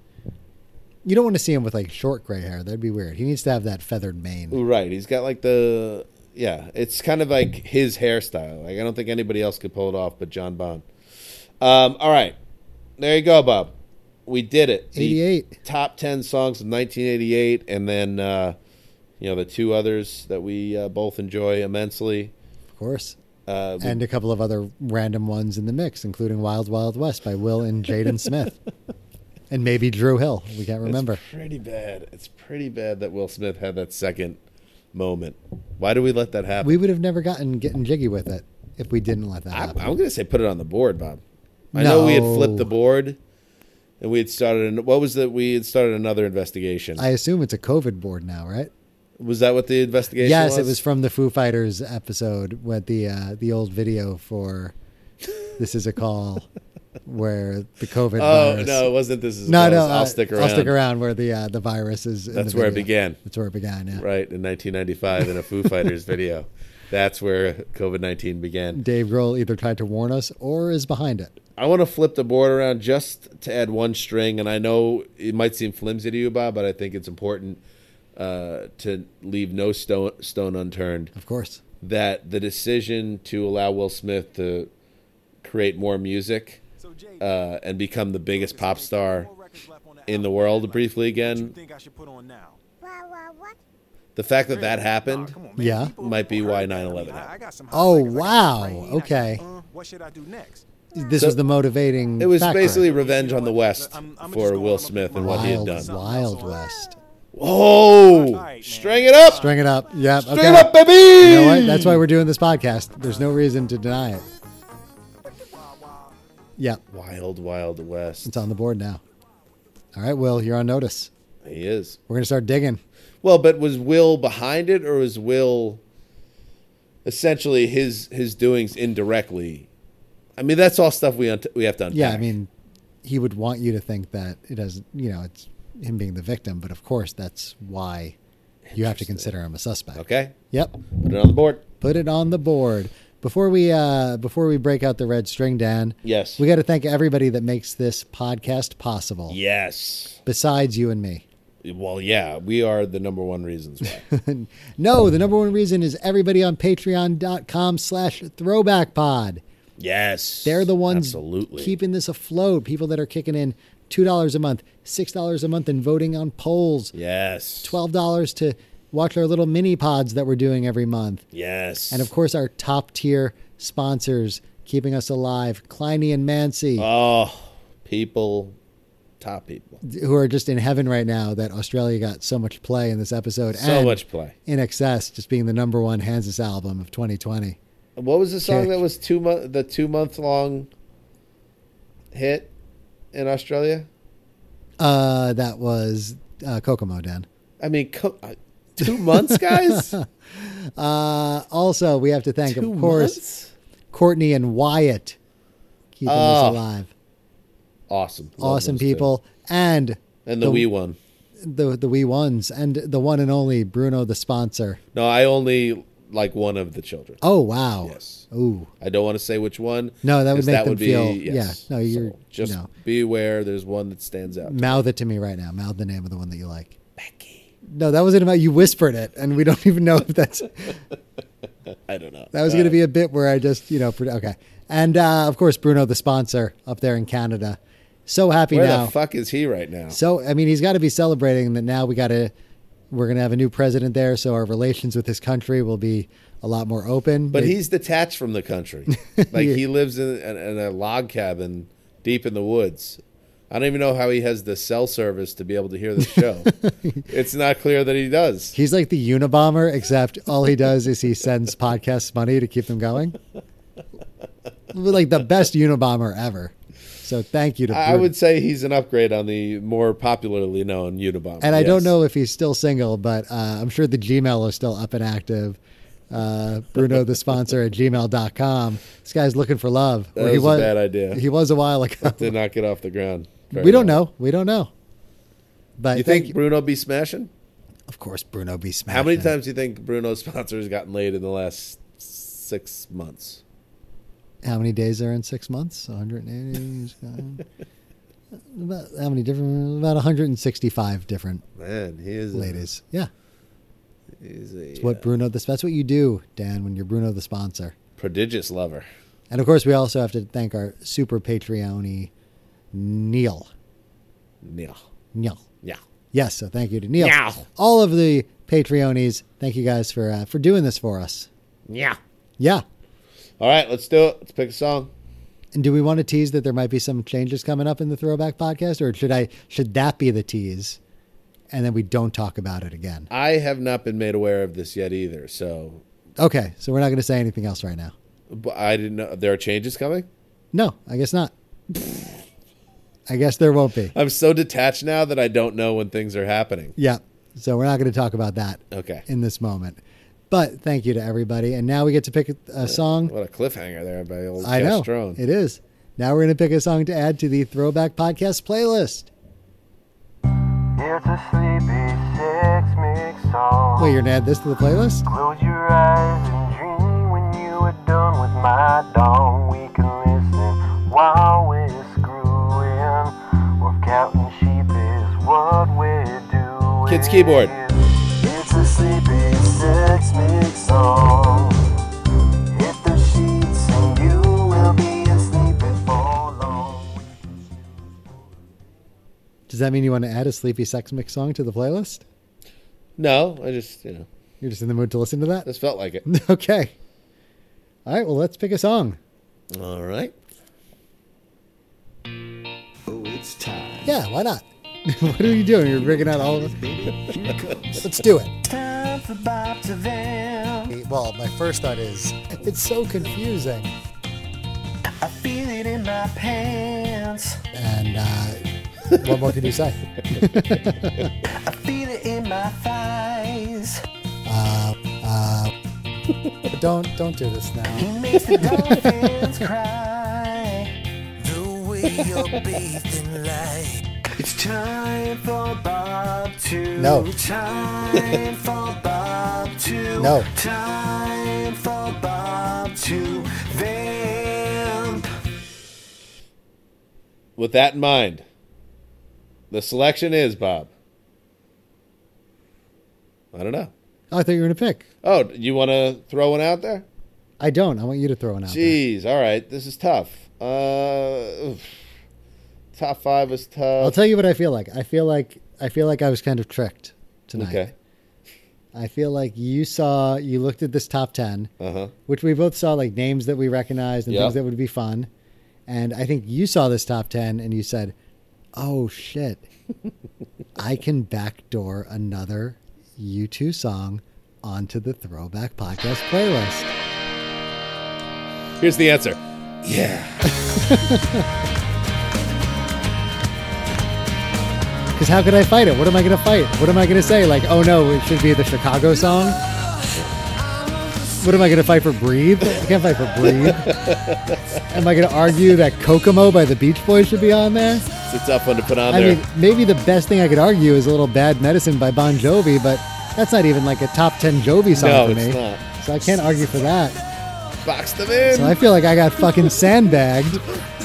You don't want to see him with like short gray hair. That'd be weird. He needs to have that feathered mane. Right. He's got like the yeah. It's kind of like his hairstyle. Like I don't think anybody else could pull it off, but John Bond. Um, all right, there you go, Bob. We did it. The 88. top ten songs of 1988, and then uh, you know the two others that we uh, both enjoy immensely. Of course. Uh, And a couple of other random ones in the mix, including Wild Wild West by Will and Jaden Smith. And maybe Dru Hill. We can't remember. It's pretty bad. It's pretty bad that Will Smith had that second moment. Why do we let that happen? We would have never gotten getting jiggy with it if we didn't let that I, happen. I'm going to say put it on the board, Bob. I know we had flipped the board, and we had started. An, what was that? We had started another investigation. I assume it's a COVID board now, right? was that what the investigation? yes, was? it was from the Foo Fighters episode with the uh, the old video for "This Is a Call," where the COVID. Oh virus. no, it wasn't. This is no, no! I'll uh, stick around. I'll stick around where the uh, the virus is. in That's where it began. That's where it began. Yeah. Right in 1995 in a Foo Fighters video. That's where COVID 19 began. Dave Grohl either tried to warn us or is behind it. I want to flip the board around just to add one string, and I know it might seem flimsy to you, Bob, but I think it's important uh, to leave no stone stone unturned. Of course. That the decision to allow Will Smith to create more music uh, and become the biggest pop star in the world briefly again. think I should put on now? The fact that that happened, Come on, man. Yeah. Might be why that. 9/11 I- I happened. Oh, highlights. I got wow. some brain. I Okay. What should I do next? This So- was the motivating. it was factor. basically revenge on the West I'm- I'm just for Will Smith and put what he had done. Wild West. Oh, right, string it up, String it up. Yep. string okay. it up, baby. You know what? That's why we're doing this podcast. There's no reason to deny it. Yep. Wild, Wild West. It's on the board now. All right, Will, you're on notice. He is. We're going to start digging. Well, but was Will behind it, or was Will essentially his his doings indirectly? I mean, that's all stuff we un- we have to unpack. Yeah, I mean, he would want you to think that it has, you know, it's him being the victim, but of course, that's why you have to consider him a suspect. okay, Yep. put it on the board. Put it on the board. Before we uh before we break out the red string, Dan, Yes. we got to thank everybody that makes this podcast possible. Yes. Besides you and me. Well, yeah, we are the number one reasons why. No, the number one reason is everybody on patreon.com slash throwback pod. yes, They're the ones absolutely keeping this afloat. People that are kicking in $2 a month, $6 a month and voting on polls, Yes, $12 to watch our little mini pods that we're doing every month. Yes, And of course, our top tier sponsors keeping us alive, Kleiny and Mancy, oh, people, top people, who are just in heaven right now that Australia got so much play in this episode. so much play. INXS, just being the number one Hansis album of 2020. What was the song Kick. that was two month the two month long hit in Australia? Uh, that was uh, Kokomo, Dan. I mean, co- uh, two months, guys. Uh, also, we have to thank, two of course, months? Courtney and Wyatt keeping us Oh, alive. Awesome, Love Awesome those two. people. And and the, wee one. the the wee ones and the one and only Bruno the sponsor. No, I only like one of the children. Oh wow. Yes. Ooh. I don't want to say which one. No, that would 'cause make them feel- yes. yeah, no, you're- So just you know. be aware. There's one that stands out. Mouth it to me right now. Mouth the name of the one that you like. Becky. No, that wasn't about you whispered it, and we don't even know if that's I don't know. that was going to be a bit where I just you know okay. And uh, of course, Bruno the sponsor up there in Canada. So happy Where now. Where the fuck is he right now? So I mean, he's got to be celebrating that now. We got to. We're gonna have a new president there, so our relations with his country will be a lot more open. But Maybe- he's detached from the country. Like he lives in, in, in a log cabin deep in the woods. I don't even know how he has the cell service to be able to hear the show. it's not clear that he does. he's like the Unabomber, except all he does is he sends podcasts money to keep them going. like the best Unabomber ever. So thank you to. I would say he's an upgrade on the more popularly known Unabomber. And I don't know if he's still single, but uh, I'm sure the Gmail is still up and active. Uh, Bruno, the sponsor at gmail.com. This guy's looking for love. That he was a bad idea. He was a while ago. did not get off the ground. Very we don't know. We don't know. But You think Bruno be smashing? of course, Bruno be smashing. How many times do you think Bruno's sponsor has gotten laid in the last six months? How many days are in six months? 180. about how many different? About 165 different Man, he is a- ladies. Yeah, he's a it's what uh, Bruno. This that's what you do, Dan, when you're Bruno the sponsor. prodigious lover. And of course, we also have to thank our super Patreon Neil. Neil. Neil. yeah. Yes, so thank you to Neil. Meow. All of the Patreonies, thank you guys for uh, for doing this for us. Yeah. Yeah. All right, let's do it. Let's pick a song. And do we want to tease that there might be some changes coming up in the Throwback podcast, or should I should that be the tease, and then we don't talk about it again? I have not been made aware of this yet either, so Okay, so we're not going to say anything else right now. but I didn't know there are changes coming. No, I guess not. I guess there won't be. I'm so detached now that I don't know when things are happening. Yeah. So we're not going to talk about that Okay. in this moment. But thank you to everybody, and now we get to pick a, a song. What a cliffhanger there by old I know Castrone. it is. Now we're going to pick a song to add to the Throwback Podcast playlist. It's a sleepy sex mix song. Wait, you're going to add this to the playlist? Close your eyes and dream when you are done with my dong. We can listen while we're Kids keyboard. It's a sleepy sex mix song. Hit the sheets and you will be asleep before long. Does that mean you want to add a sleepy sex mix song to the playlist? No, I just you know You're just in the mood to listen to that? just felt like it. okay. All right, well, let's pick a song. All right. Oh, it's time. Yeah, why not? what are you doing? You're bringing out all of it? Let's do it. Time for Bob to vamp. Well, my first thought is it's so confusing. I feel it in my pants. And uh, what more can you say? I feel it in my thighs. Uh, uh, don't don't do this now. He makes the dolphins cry. The way you're bathed in light. It's time for Bob to. No. Time for Bob to. No. Time for Bob to vamp. With that in mind, the selection is Bob. I don't know. Oh, I thought you were gonna pick. Oh, you want to throw one out there? I don't. I want you to throw one out. there. Jeez, all right, this is tough. Uh, oof. Top five is tough. I'll tell you what I feel like. I feel like I feel like I was kind of tricked tonight. Okay. I feel like you saw you looked at this top ten, Uh huh. which we both saw like names that we recognized and Yeah. things that would be fun. And I think you saw this top ten and you said, "Oh shit, I can backdoor another U2 song onto the Throwback Podcast playlist." Here's the answer. Yeah. Because how could I fight it? What am I going to fight? What am I going to say? Like, oh no, it should be the Chicago song? What am I going to fight for Breathe? I can't fight for Breathe. am I going to argue that Kokomo by the Beach Boys should be on there? It's a tough one to put on I there. mean, maybe the best thing I could argue is a little Bad Medicine by Bon Jovi, but that's not even like a top 10 Jovi song no, for it's not. So I can't argue for that. Box them in. So I feel like I got fucking sandbagged.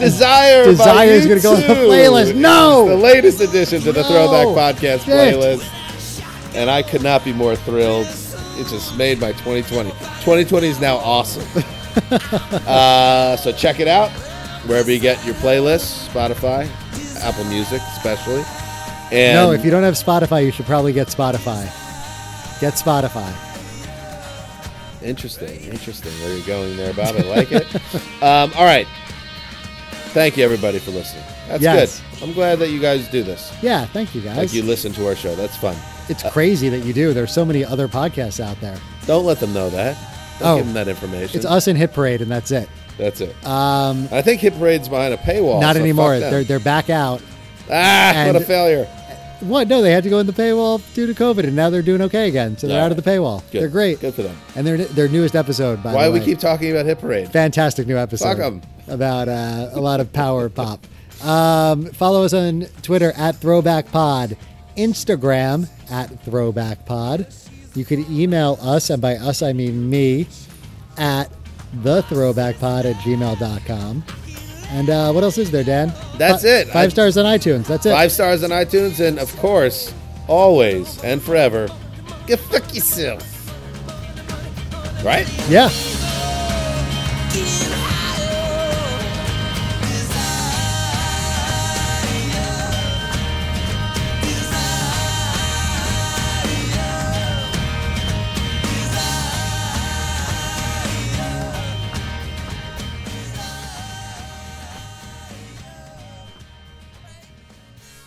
Desire. Desire is gonna go on the playlist. No! It's the latest addition to the No! Throwback Podcast Shit. playlist, and I could not be more thrilled. It just made my 2020. 2020 is now awesome. uh, so check it out wherever you get your playlists, Spotify, Apple Music, especially. And no, if you don't have Spotify, you should probably get Spotify. Get Spotify. Interesting, interesting. Where you're going there, Bob? I like it. um, all right. Thank you, everybody, for listening. That's Yes. good. I'm glad that you guys do this. Yeah, thank you guys. Like you listen to our show. That's fun. It's crazy that you do. There's so many other podcasts out there. Don't let them know that. Don't Oh. give them that information. It's us and Hit Parade, and that's it. That's it. Um, I think Hit Parade's behind a paywall. not so anymore. They're they're back out. ah, what a failure. What? No, they had to go in the paywall due to COVID, and now they're doing okay again. So they're out of the paywall. Good. They're great. Good for them. And their their newest episode, by Why the do we keep talking about Hit Parade? fantastic new episode Fuck 'em. About uh, a lot of power pop. Um, follow us on Twitter at Throwback Pod, Instagram at Throwback Pod. You could email us, and by us I mean me, at thethrowbackpod at gmail.com. And uh, what else is there, Dan? That's Fi- it. Five I- stars on iTunes. That's it. Five stars on iTunes, and of course, always and forever, go fuck yourself. Right? Yeah.